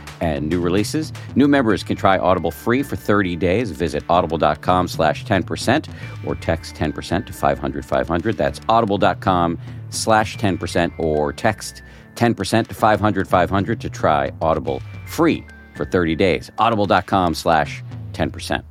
and new releases. New members can try Audible free for 30 days. Visit audible.com slash 10% or text 10% to 500 500. That's audible.com slash 10% or text 10% to 500 500 to try Audible free for 30 days. Audible.com slash 10%.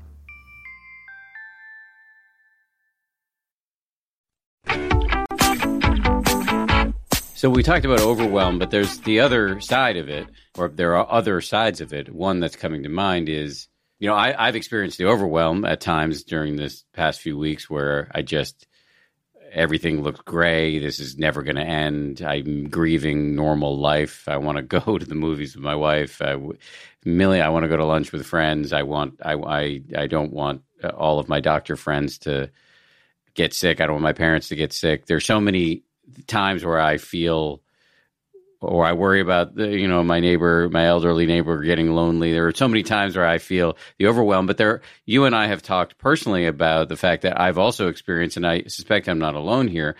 So we talked about overwhelm, but there's the other side of it, or there are other sides of it. One that's coming to mind is, you know, I, I've experienced the overwhelm at times during this past few weeks where I just everything looks gray. This is never going to end. I'm grieving normal life. I want to go to the movies with my wife. I, Millie, I want to go to lunch with friends. I want. I. I. I don't want uh, all of my doctor friends to get sick. I don't want my parents to get sick. There's so many times where I feel or I worry about the, you know my neighbor, my elderly neighbor getting lonely. There are so many times where I feel the overwhelm. But there, you and I have talked personally about the fact that I've also experienced, and I suspect I'm not alone here,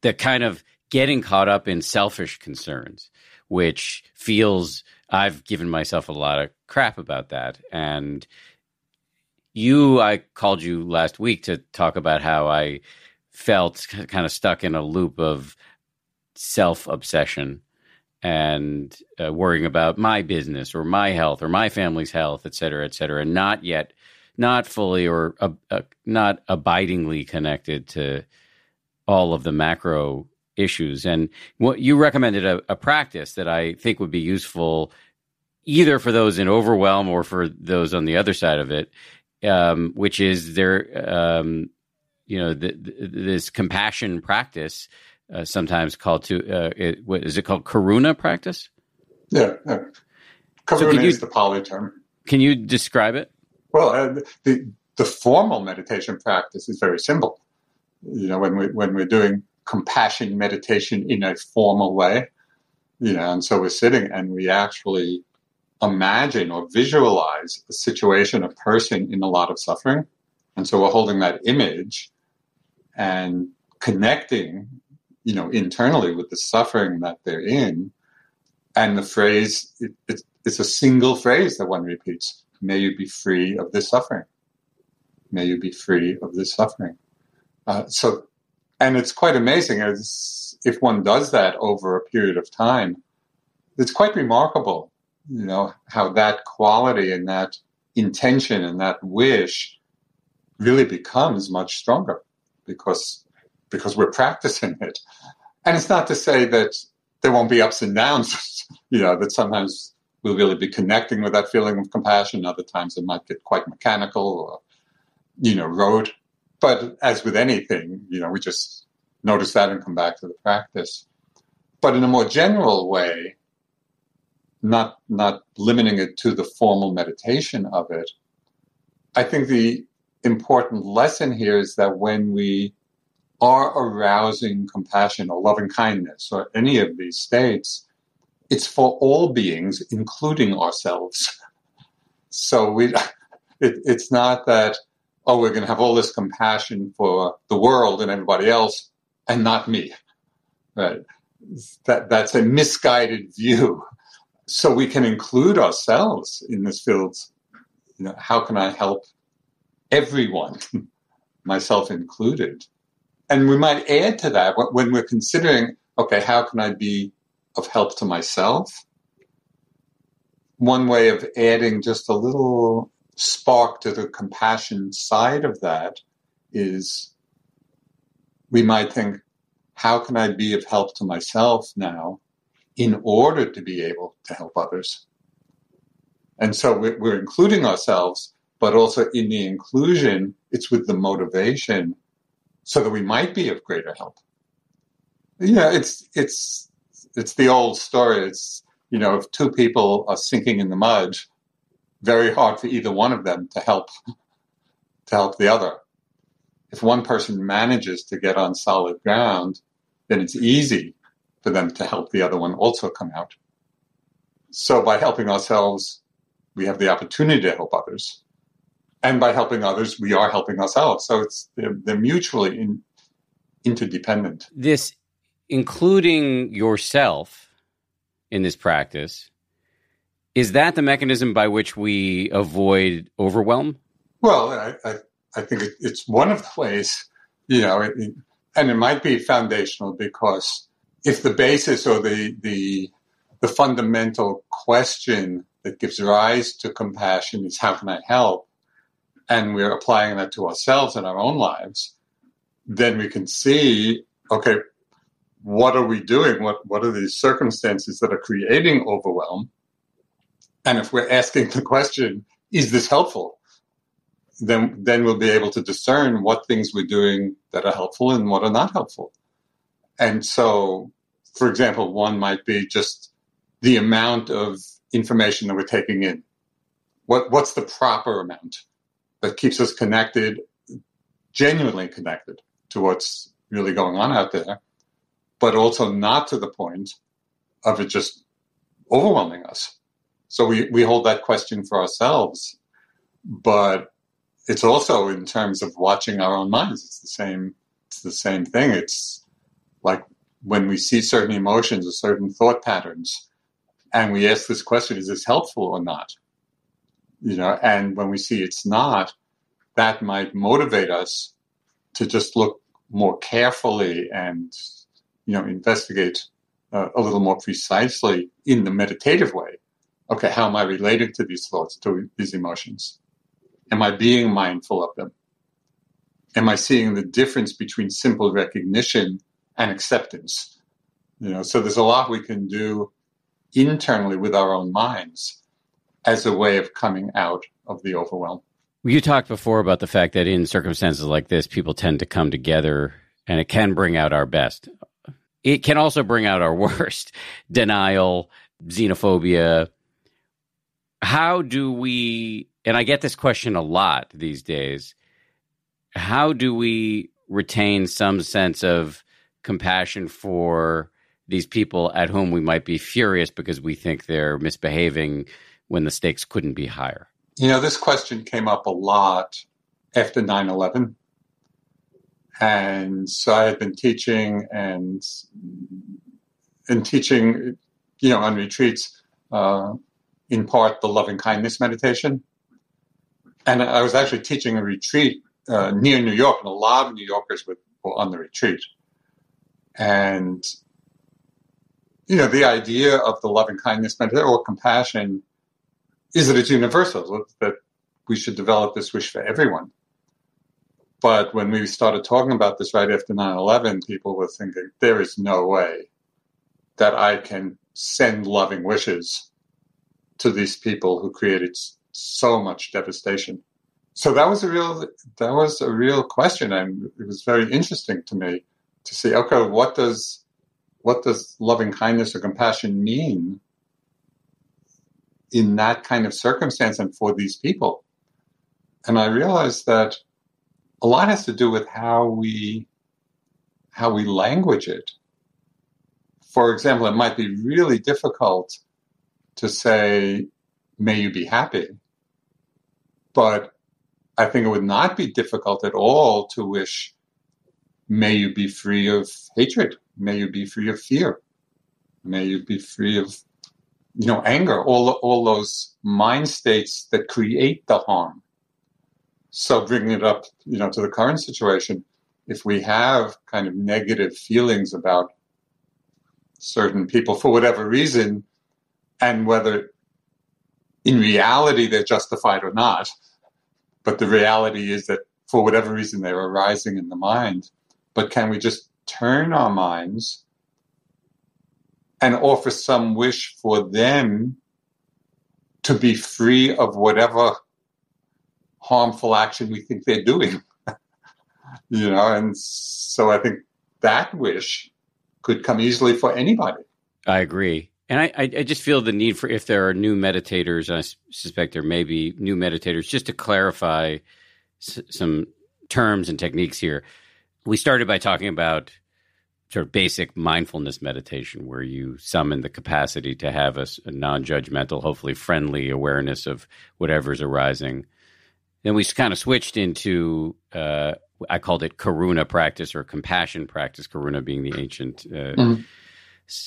the kind of getting caught up in selfish concerns, which feels I've given myself a lot of crap about that. And you, I called you last week to talk about how I felt kind of stuck in a loop of self obsession and uh, worrying about my business or my health or my family's health, et cetera, et cetera, and not yet, not fully or uh, uh, not abidingly connected to all of the macro issues. And what you recommended a, a practice that I think would be useful either for those in overwhelm or for those on the other side of it, um, which is there um, you know the, the, this compassion practice, uh, sometimes called to uh, it, what is it called karuna practice? Yeah, yeah. karuna so you, is the Pali term. Can you describe it? Well, uh, the the formal meditation practice is very simple. You know, when we when we're doing compassion meditation in a formal way, you know, and so we're sitting and we actually imagine or visualize a situation, a person in a lot of suffering. And so we're holding that image and connecting, you know, internally with the suffering that they're in. And the phrase, it, it, it's a single phrase that one repeats May you be free of this suffering. May you be free of this suffering. Uh, so, and it's quite amazing as if one does that over a period of time, it's quite remarkable, you know, how that quality and that intention and that wish really becomes much stronger because because we're practicing it. And it's not to say that there won't be ups and downs, you know, that sometimes we'll really be connecting with that feeling of compassion. Other times it might get quite mechanical or, you know, rote. But as with anything, you know, we just notice that and come back to the practice. But in a more general way, not not limiting it to the formal meditation of it, I think the important lesson here is that when we are arousing compassion or loving kindness or any of these states, it's for all beings, including ourselves. So we, it, it's not that, oh, we're going to have all this compassion for the world and everybody else and not me. Right. That, that's a misguided view. So we can include ourselves in this field. You know, how can I help everyone, myself included? And we might add to that when we're considering, okay, how can I be of help to myself? One way of adding just a little spark to the compassion side of that is we might think, how can I be of help to myself now in order to be able to help others? And so we're including ourselves, but also in the inclusion, it's with the motivation so that we might be of greater help. Yeah, it's it's it's the old story. It's you know, if two people are sinking in the mud, very hard for either one of them to help to help the other. If one person manages to get on solid ground, then it's easy for them to help the other one also come out. So by helping ourselves, we have the opportunity to help others. And by helping others, we are helping ourselves. So it's they're, they're mutually in, interdependent. This including yourself in this practice is that the mechanism by which we avoid overwhelm? Well, I, I, I think it, it's one of the ways, you know, it, it, and it might be foundational because if the basis or the, the, the fundamental question that gives rise to compassion is how can I help? And we're applying that to ourselves in our own lives, then we can see, okay, what are we doing? What, what are these circumstances that are creating overwhelm? And if we're asking the question, is this helpful? Then, then we'll be able to discern what things we're doing that are helpful and what are not helpful. And so, for example, one might be just the amount of information that we're taking in. What, what's the proper amount that keeps us connected, genuinely connected to what's really going on out there, but also not to the point of it just overwhelming us. So we, we hold that question for ourselves, but it's also in terms of watching our own minds. It's the same, it's the same thing. It's like when we see certain emotions or certain thought patterns and we ask this question, is this helpful or not? You know, and when we see it's not, that might motivate us to just look more carefully and, you know, investigate uh, a little more precisely in the meditative way okay, how am I relating to these thoughts, to these emotions? Am I being mindful of them? Am I seeing the difference between simple recognition and acceptance? You know, so there's a lot we can do internally with our own minds as a way of coming out of the overwhelm. You talked before about the fact that in circumstances like this, people tend to come together and it can bring out our best. It can also bring out our worst denial, xenophobia, how do we and i get this question a lot these days how do we retain some sense of compassion for these people at whom we might be furious because we think they're misbehaving when the stakes couldn't be higher you know this question came up a lot after 9-11 and so i had been teaching and and teaching you know on retreats uh, in part the loving kindness meditation. And I was actually teaching a retreat uh, near New York, and a lot of New Yorkers were, were on the retreat. And, you know, the idea of the loving kindness meditation or compassion is that it's universal, that we should develop this wish for everyone. But when we started talking about this right after 9 11, people were thinking, there is no way that I can send loving wishes to these people who created so much devastation. So that was a real that was a real question, and it was very interesting to me to see. Okay, what does what does loving kindness or compassion mean in that kind of circumstance and for these people? And I realized that a lot has to do with how we how we language it. For example, it might be really difficult to say, may you be happy. But I think it would not be difficult at all to wish, may you be free of hatred. May you be free of fear. May you be free of, you know, anger, all, all those mind states that create the harm. So bringing it up, you know, to the current situation, if we have kind of negative feelings about certain people for whatever reason, and whether in reality they're justified or not, but the reality is that for whatever reason they're arising in the mind. But can we just turn our minds and offer some wish for them to be free of whatever harmful action we think they're doing? you know, and so I think that wish could come easily for anybody. I agree. And I, I just feel the need for if there are new meditators, I suspect there may be new meditators, just to clarify s- some terms and techniques here. We started by talking about sort of basic mindfulness meditation, where you summon the capacity to have a, a non judgmental, hopefully friendly awareness of whatever's arising. Then we kind of switched into, uh, I called it karuna practice or compassion practice, karuna being the ancient. Uh, mm-hmm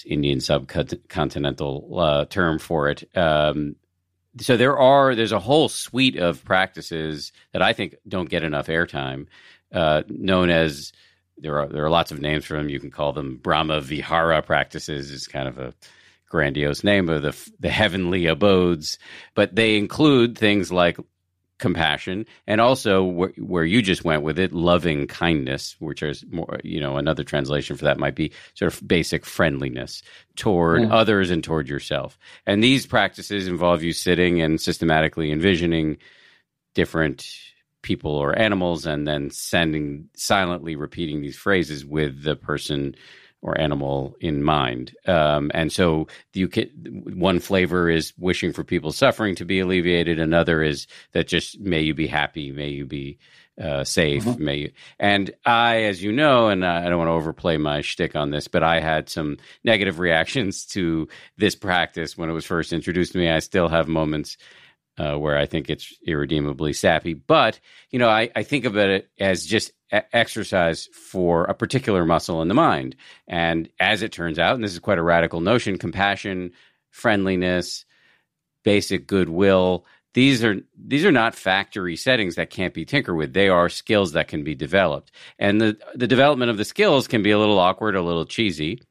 Indian subcontinental uh, term for it. Um, so there are there's a whole suite of practices that I think don't get enough airtime, uh, known as there are there are lots of names for them. You can call them Brahma Vihara practices. It's kind of a grandiose name of the the heavenly abodes, but they include things like compassion and also wh- where you just went with it loving kindness which is more you know another translation for that might be sort of basic friendliness toward mm. others and toward yourself and these practices involve you sitting and systematically envisioning different people or animals and then sending silently repeating these phrases with the person or animal in mind. Um, and so you can, one flavor is wishing for people's suffering to be alleviated. Another is that just may you be happy, may you be uh, safe, mm-hmm. may you. And I, as you know, and I don't want to overplay my shtick on this, but I had some negative reactions to this practice when it was first introduced to me. I still have moments uh, where I think it's irredeemably sappy. But you know, I, I think of it as just exercise for a particular muscle in the mind. And as it turns out, and this is quite a radical notion, compassion, friendliness, basic goodwill. These are these are not factory settings that can't be tinkered with. They are skills that can be developed, and the the development of the skills can be a little awkward, a little cheesy.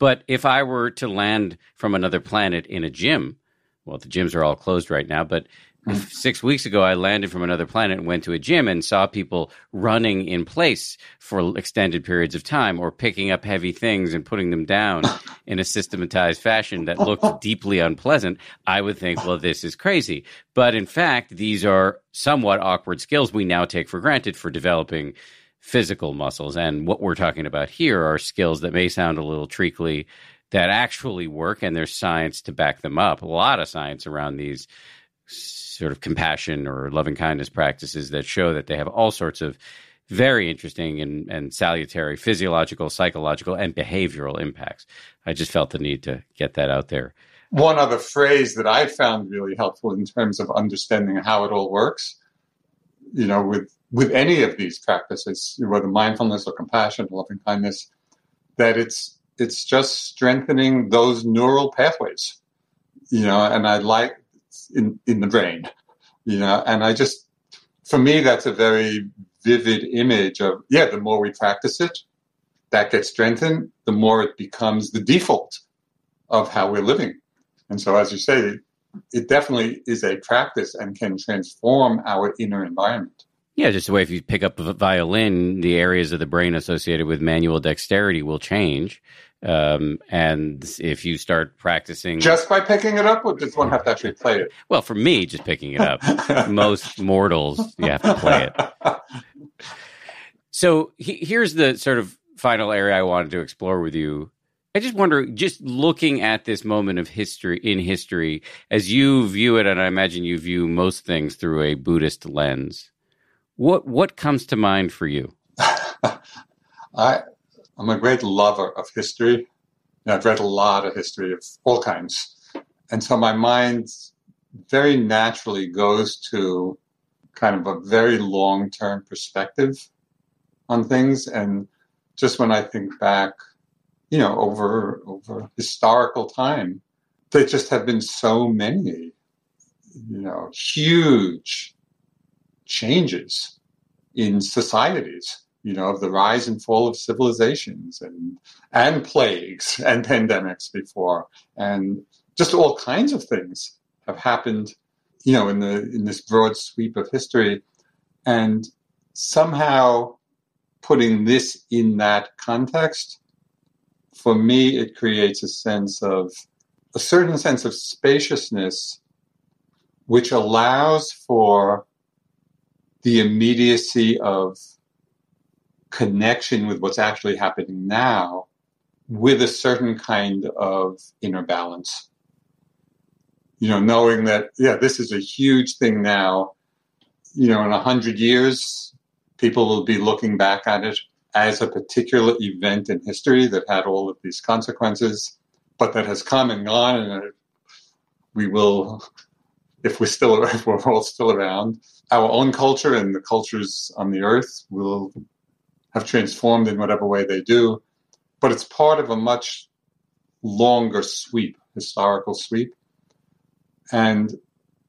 But if I were to land from another planet in a gym, well, the gyms are all closed right now, but hmm. six weeks ago, I landed from another planet and went to a gym and saw people running in place for extended periods of time or picking up heavy things and putting them down in a systematized fashion that looked deeply unpleasant. I would think, well, this is crazy. But in fact, these are somewhat awkward skills we now take for granted for developing physical muscles. And what we're talking about here are skills that may sound a little treacly that actually work and there's science to back them up. A lot of science around these sort of compassion or loving kindness practices that show that they have all sorts of very interesting and, and salutary physiological, psychological, and behavioral impacts. I just felt the need to get that out there. One other phrase that I found really helpful in terms of understanding how it all works, you know, with with any of these practices, whether mindfulness or compassion, or loving kindness, that it's it's just strengthening those neural pathways, you know, and I like in, in the brain, you know, and I just, for me, that's a very vivid image of, yeah, the more we practice it, that gets strengthened, the more it becomes the default of how we're living. And so, as you say, it definitely is a practice and can transform our inner environment. Yeah, just the way if you pick up a violin, the areas of the brain associated with manual dexterity will change. Um, and if you start practicing just by picking it up, or does one have to actually play it? Well, for me, just picking it up. Most mortals, you have to play it. So he, here's the sort of final area I wanted to explore with you. I just wonder, just looking at this moment of history in history, as you view it, and I imagine you view most things through a Buddhist lens. What what comes to mind for you? I I'm a great lover of history. I've read a lot of history of all kinds. And so my mind very naturally goes to kind of a very long term perspective on things. And just when I think back, you know, over over historical time, there just have been so many, you know, huge changes in societies you know, of the rise and fall of civilizations and and plagues and pandemics before, and just all kinds of things have happened, you know, in the in this broad sweep of history, and somehow putting this in that context, for me, it creates a sense of a certain sense of spaciousness, which allows for the immediacy of connection with what's actually happening now with a certain kind of inner balance. You know, knowing that, yeah, this is a huge thing now. You know, in a hundred years, people will be looking back at it as a particular event in history that had all of these consequences, but that has come and gone, and we will, if we're still, if we're all still around, our own culture and the cultures on the earth will have transformed in whatever way they do. But it's part of a much longer sweep, historical sweep. And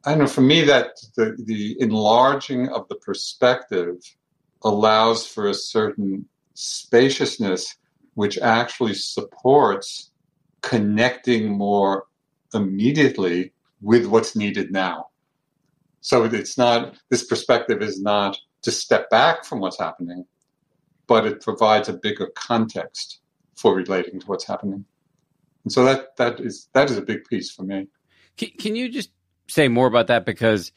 I don't know, for me, that the, the enlarging of the perspective allows for a certain spaciousness which actually supports connecting more immediately with what's needed now. So it's not, this perspective is not to step back from what's happening, but it provides a bigger context for relating to what's happening. And so that that is that is a big piece for me. Can, can you just say more about that because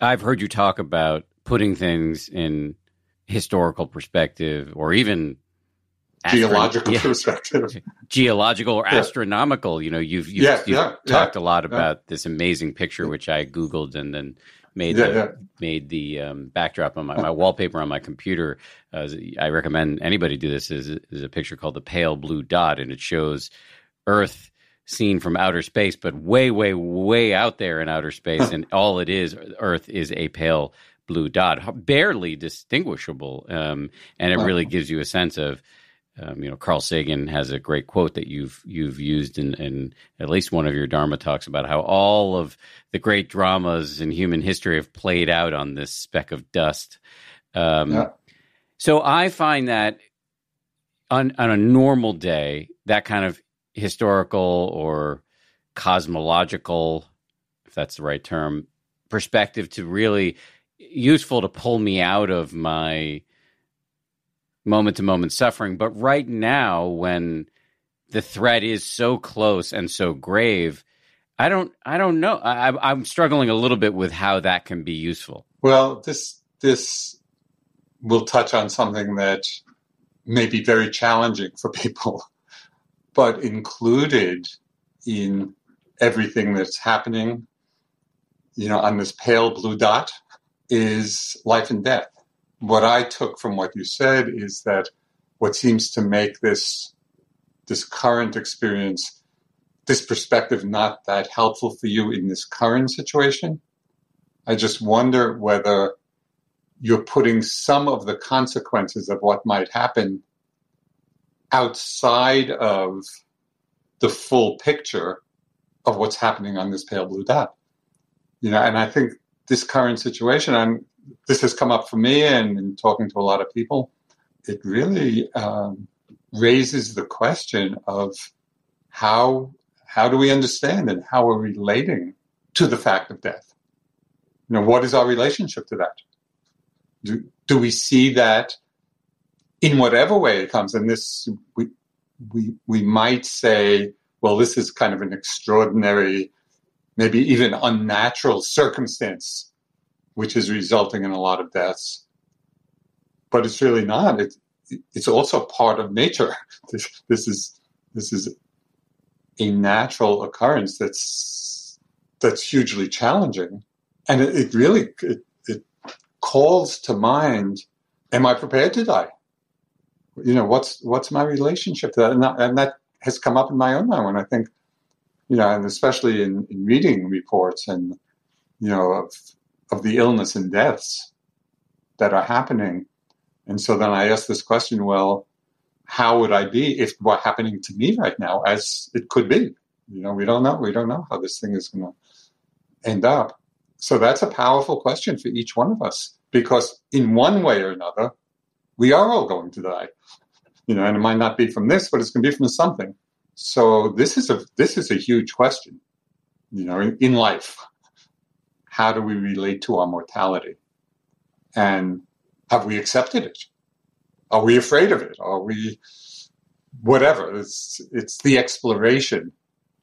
I've heard you talk about putting things in historical perspective or even geological yeah. perspective, geological or yeah. astronomical. You know, you've you've, yeah, you've talked a lot about this amazing picture which I googled and then made yeah, the yeah. made the um, backdrop on my, my wallpaper on my computer. Uh, I recommend anybody do this. Is is a picture called the pale blue dot, and it shows Earth seen from outer space, but way, way, way out there in outer space, and all it is, Earth is a pale blue dot, barely distinguishable, um, and it really gives you a sense of um, you know, Carl Sagan has a great quote that you've you've used in, in at least one of your Dharma talks about how all of the great dramas in human history have played out on this speck of dust. Um, yeah. So I find that on on a normal day, that kind of historical or cosmological, if that's the right term, perspective to really useful to pull me out of my moment to moment suffering. But right now, when the threat is so close and so grave, I don't, I don't know. I, I'm struggling a little bit with how that can be useful. Well, this this will touch on something that may be very challenging for people, but included in everything that's happening, you know, on this pale blue dot is life and death what I took from what you said is that what seems to make this this current experience, this perspective, not that helpful for you in this current situation. I just wonder whether you're putting some of the consequences of what might happen outside of the full picture of what's happening on this pale blue dot. You know, and I think this current situation, I'm this has come up for me and in talking to a lot of people. It really um, raises the question of how how do we understand and how are we're relating to the fact of death. You know, what is our relationship to that? Do, do we see that in whatever way it comes? And this we we we might say, well, this is kind of an extraordinary, maybe even unnatural circumstance which is resulting in a lot of deaths. But it's really not. It, it's also part of nature. This, this is this is a natural occurrence that's that's hugely challenging, and it, it really it, it calls to mind: Am I prepared to die? you know, what's what's my relationship to that? And that, and that has come up in my own mind when I think, you know, and especially in, in reading reports and you know of of the illness and deaths that are happening. And so then I ask this question: Well, how would I be if what happening to me right now, as it could be? You know, we don't know. We don't know how this thing is going to end up. So that's a powerful question for each one of us because in one way or another, we are all going to die. You know, and it might not be from this, but it's going to be from something. So this is a this is a huge question. You know, in, in life, how do we relate to our mortality, and have we accepted it? Are we afraid of it? Are we whatever? It's it's the exploration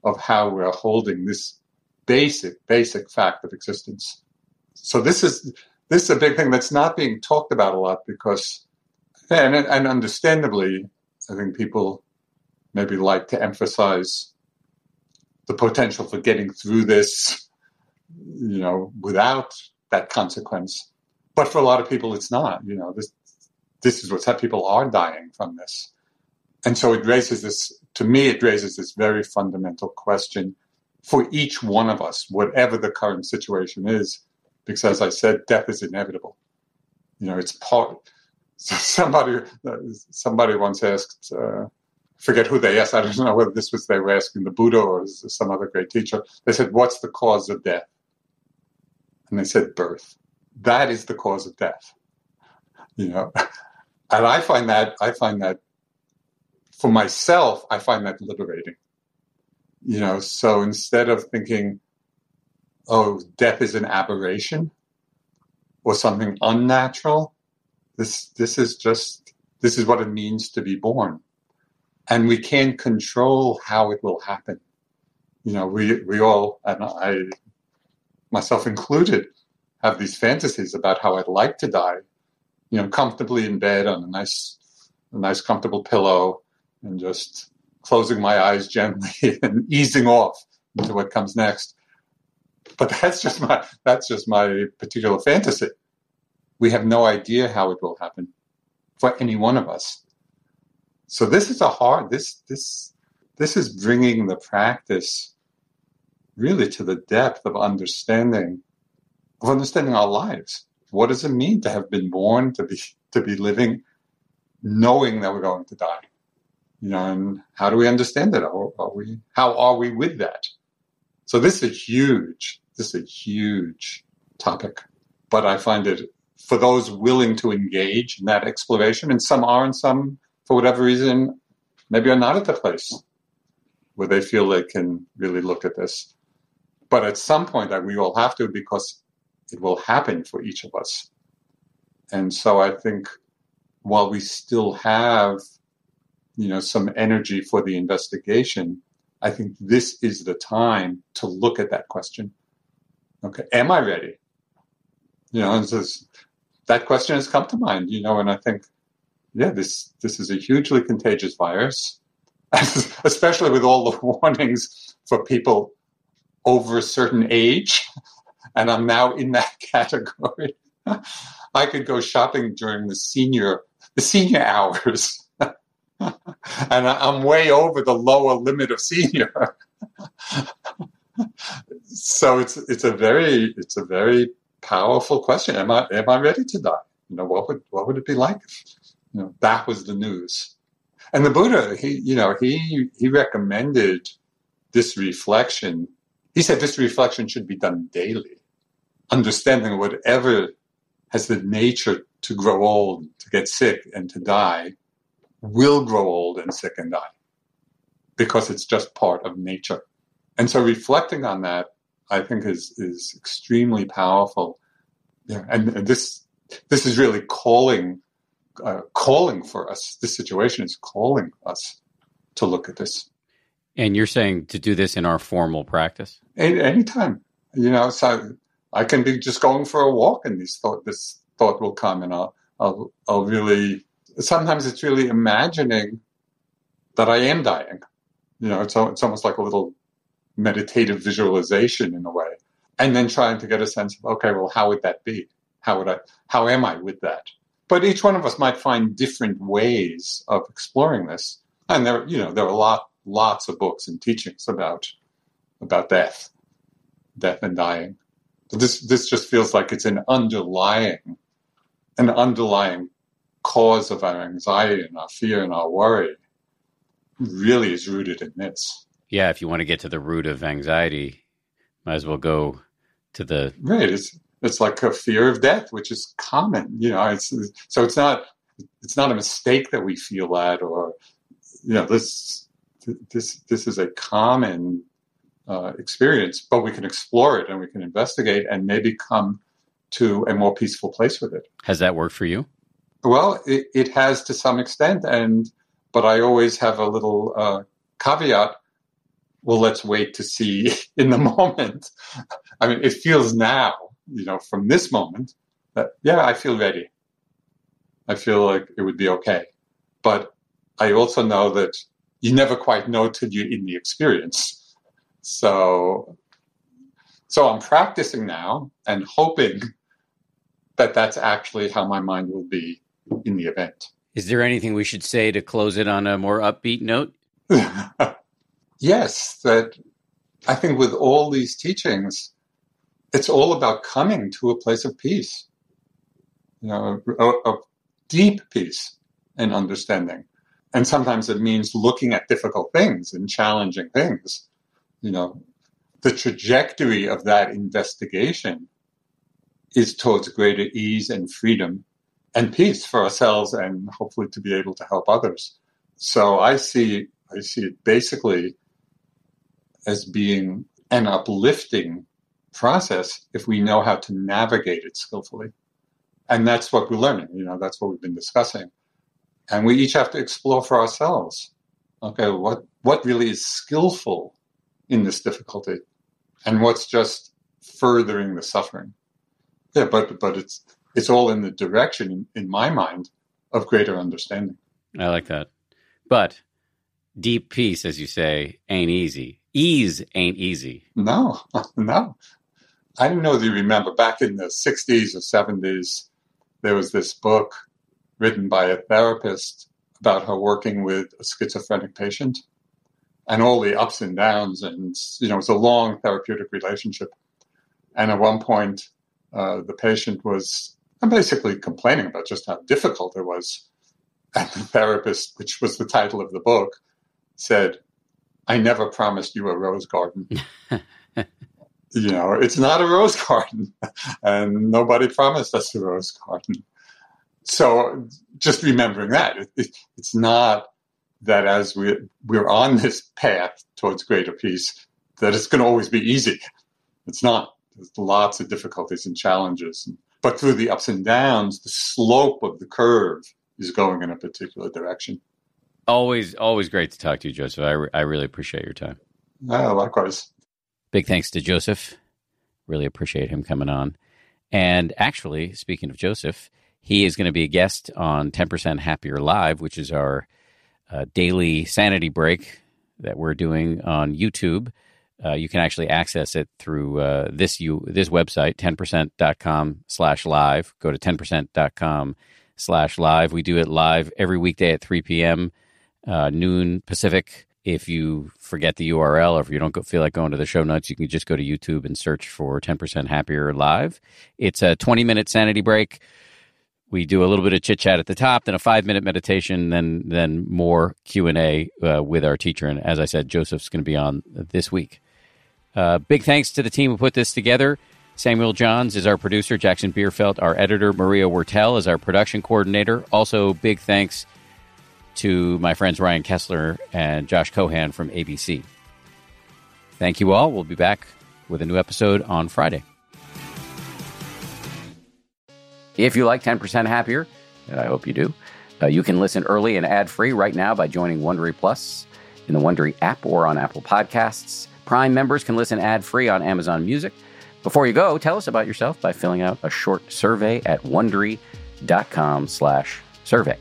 of how we're holding this basic basic fact of existence. So this is this is a big thing that's not being talked about a lot because, and, and understandably, I think people maybe like to emphasize the potential for getting through this, you know, without that consequence. But for a lot of people, it's not. You know, this this is what's happening. People are dying from this, and so it raises this. To me, it raises this very fundamental question for each one of us, whatever the current situation is because as I said, death is inevitable. You know, it's part. Somebody, somebody once asked, uh, forget who they asked. I don't know whether this was they were asking the Buddha or some other great teacher. They said, "What's the cause of death?" And they said, "Birth." That is the cause of death. You know, and I find that I find that for myself, I find that liberating. You know, so instead of thinking, oh, death is an aberration or something unnatural. This this is just this is what it means to be born. And we can't control how it will happen. You know, we we all and I myself included have these fantasies about how I'd like to die. You know, comfortably in bed on a nice a nice comfortable pillow and just closing my eyes gently and easing off into what comes next. But that's just my that's just my particular fantasy. We have no idea how it will happen for any one of us. So this is a hard this this this is bringing the practice really to the depth of understanding of understanding our lives. What does it mean to have been born to be to be living knowing that we're going to die? You know, and how do we understand it? Are, are we how are we with that? So this is huge. This is a huge topic, but I find it for those willing to engage in that exploration, and some are, and some, for whatever reason, maybe are not at the place where they feel they can really look at this. But at some point, that we will have to because it will happen for each of us. And so I think while we still have, you know, some energy for the investigation, I think this is the time to look at that question. Okay, am I ready? You know, and says that question has come to mind. You know, and I think, yeah, this this is a hugely contagious virus, especially with all the warnings for people over a certain age, and I'm now in that category. I could go shopping during the senior the senior hours and I'm way over the lower limit of senior. so it's it's a very it's a very powerful question. Am I am I ready to die? You know, what would what would it be like you know that was the news? And the Buddha, he you know, he he recommended this reflection. He said this reflection should be done daily, understanding whatever has the nature to grow old, to get sick, and to die will grow old and sick and die because it's just part of nature. And so reflecting on that, I think is is extremely powerful. Yeah, and, and this this is really calling uh, calling for us. This situation is calling us to look at this. And you're saying to do this in our formal practice? Any, anytime, you know. So I can be just going for a walk, and this thought this thought will come, and I'll I'll, I'll really sometimes it's really imagining that I am dying. You know, it's, it's almost like a little meditative visualization in a way. And then trying to get a sense of, okay, well, how would that be? How would I, how am I with that? but each one of us might find different ways of exploring this. And there, you know, there are a lot, lots of books and teachings about about death, death and dying. But this this just feels like it's an underlying, an underlying cause of our anxiety and our fear and our worry. Really, is rooted in this. Yeah, if you want to get to the root of anxiety, might as well go to the right. It's it's like a fear of death, which is common. You know, it's so it's not it's not a mistake that we feel that, or you know, this this this is a common uh, experience, but we can explore it and we can investigate and maybe come to a more peaceful place with it. Has that worked for you? Well, it, it has to some extent, and but I always have a little uh, caveat. Well, let's wait to see in the moment. I mean, it feels now you know, from this moment that, yeah, I feel ready. I feel like it would be okay. But I also know that you never quite know till you're in the experience. So, so I'm practicing now and hoping that that's actually how my mind will be in the event. Is there anything we should say to close it on a more upbeat note? yes, that I think with all these teachings, it's all about coming to a place of peace, you know, of deep peace and understanding. And sometimes it means looking at difficult things and challenging things. You know, the trajectory of that investigation is towards greater ease and freedom and peace for ourselves and hopefully to be able to help others. So I see I see it basically as being an uplifting process if we know how to navigate it skillfully. And that's what we're learning. You know, that's what we've been discussing. And we each have to explore for ourselves. Okay, what what really is skillful in this difficulty, and what's just furthering the suffering? Yeah, but but it's it's all in the direction, in my mind, of greater understanding. I like that. But deep peace, as you say, ain't easy. Ease ain't easy. No, no. I don't know if you remember back in the 60s or 70s, there was this book written by a therapist about her working with a schizophrenic patient and all the ups and downs. And, you know, it's a long therapeutic relationship. And at one point, uh, the patient was basically complaining about just how difficult it was. And the therapist, which was the title of the book, said, I never promised you a rose garden. you know, it's not a rose garden, and nobody promised us a rose garden. So just remembering that it, it, it's not that as we we're on this path towards greater peace that it's going to always be easy. It's not. There's lots of difficulties and challenges, but through the ups and downs, the slope of the curve is going in a particular direction. Always, always great to talk to you, Joseph. I, re- I really appreciate your time. Oh, likewise. Big thanks to Joseph. Really appreciate him coming on. And actually, speaking of Joseph, he is going to be a guest on 10% Happier Live, which is our uh, daily sanity break that we're doing on YouTube. Uh, you can actually access it through uh, this you this website 10%.com slash live go to 10%.com slash live we do it live every weekday at 3 p.m uh, noon pacific if you forget the URL or if you don't go, feel like going to the show notes, you can just go to YouTube and search for 10% Happier Live. It's a 20 minute sanity break. We do a little bit of chit chat at the top, then a five minute meditation, then then more Q and A uh, with our teacher. And as I said, Joseph's going to be on this week. Uh, big thanks to the team who put this together. Samuel Johns is our producer. Jackson Bierfeld, our editor. Maria Wartell is our production coordinator. Also, big thanks to my friends Ryan Kessler and Josh Cohan from ABC. Thank you all. We'll be back with a new episode on Friday. If you like 10% Happier, and I hope you do, uh, you can listen early and ad free right now by joining Wondery Plus in the Wondery app or on Apple Podcasts. Prime members can listen ad free on Amazon Music. Before you go, tell us about yourself by filling out a short survey at wondery.com slash survey.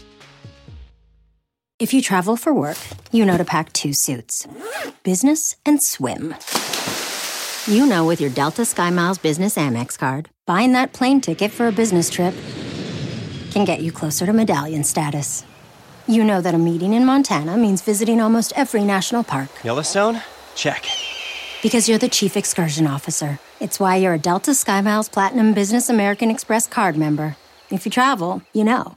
If you travel for work, you know to pack two suits business and swim. You know, with your Delta SkyMiles Business Amex card, buying that plane ticket for a business trip can get you closer to medallion status. You know that a meeting in Montana means visiting almost every national park. Yellowstone? Check. Because you're the chief excursion officer. It's why you're a Delta SkyMiles Platinum Business American Express card member. If you travel, you know.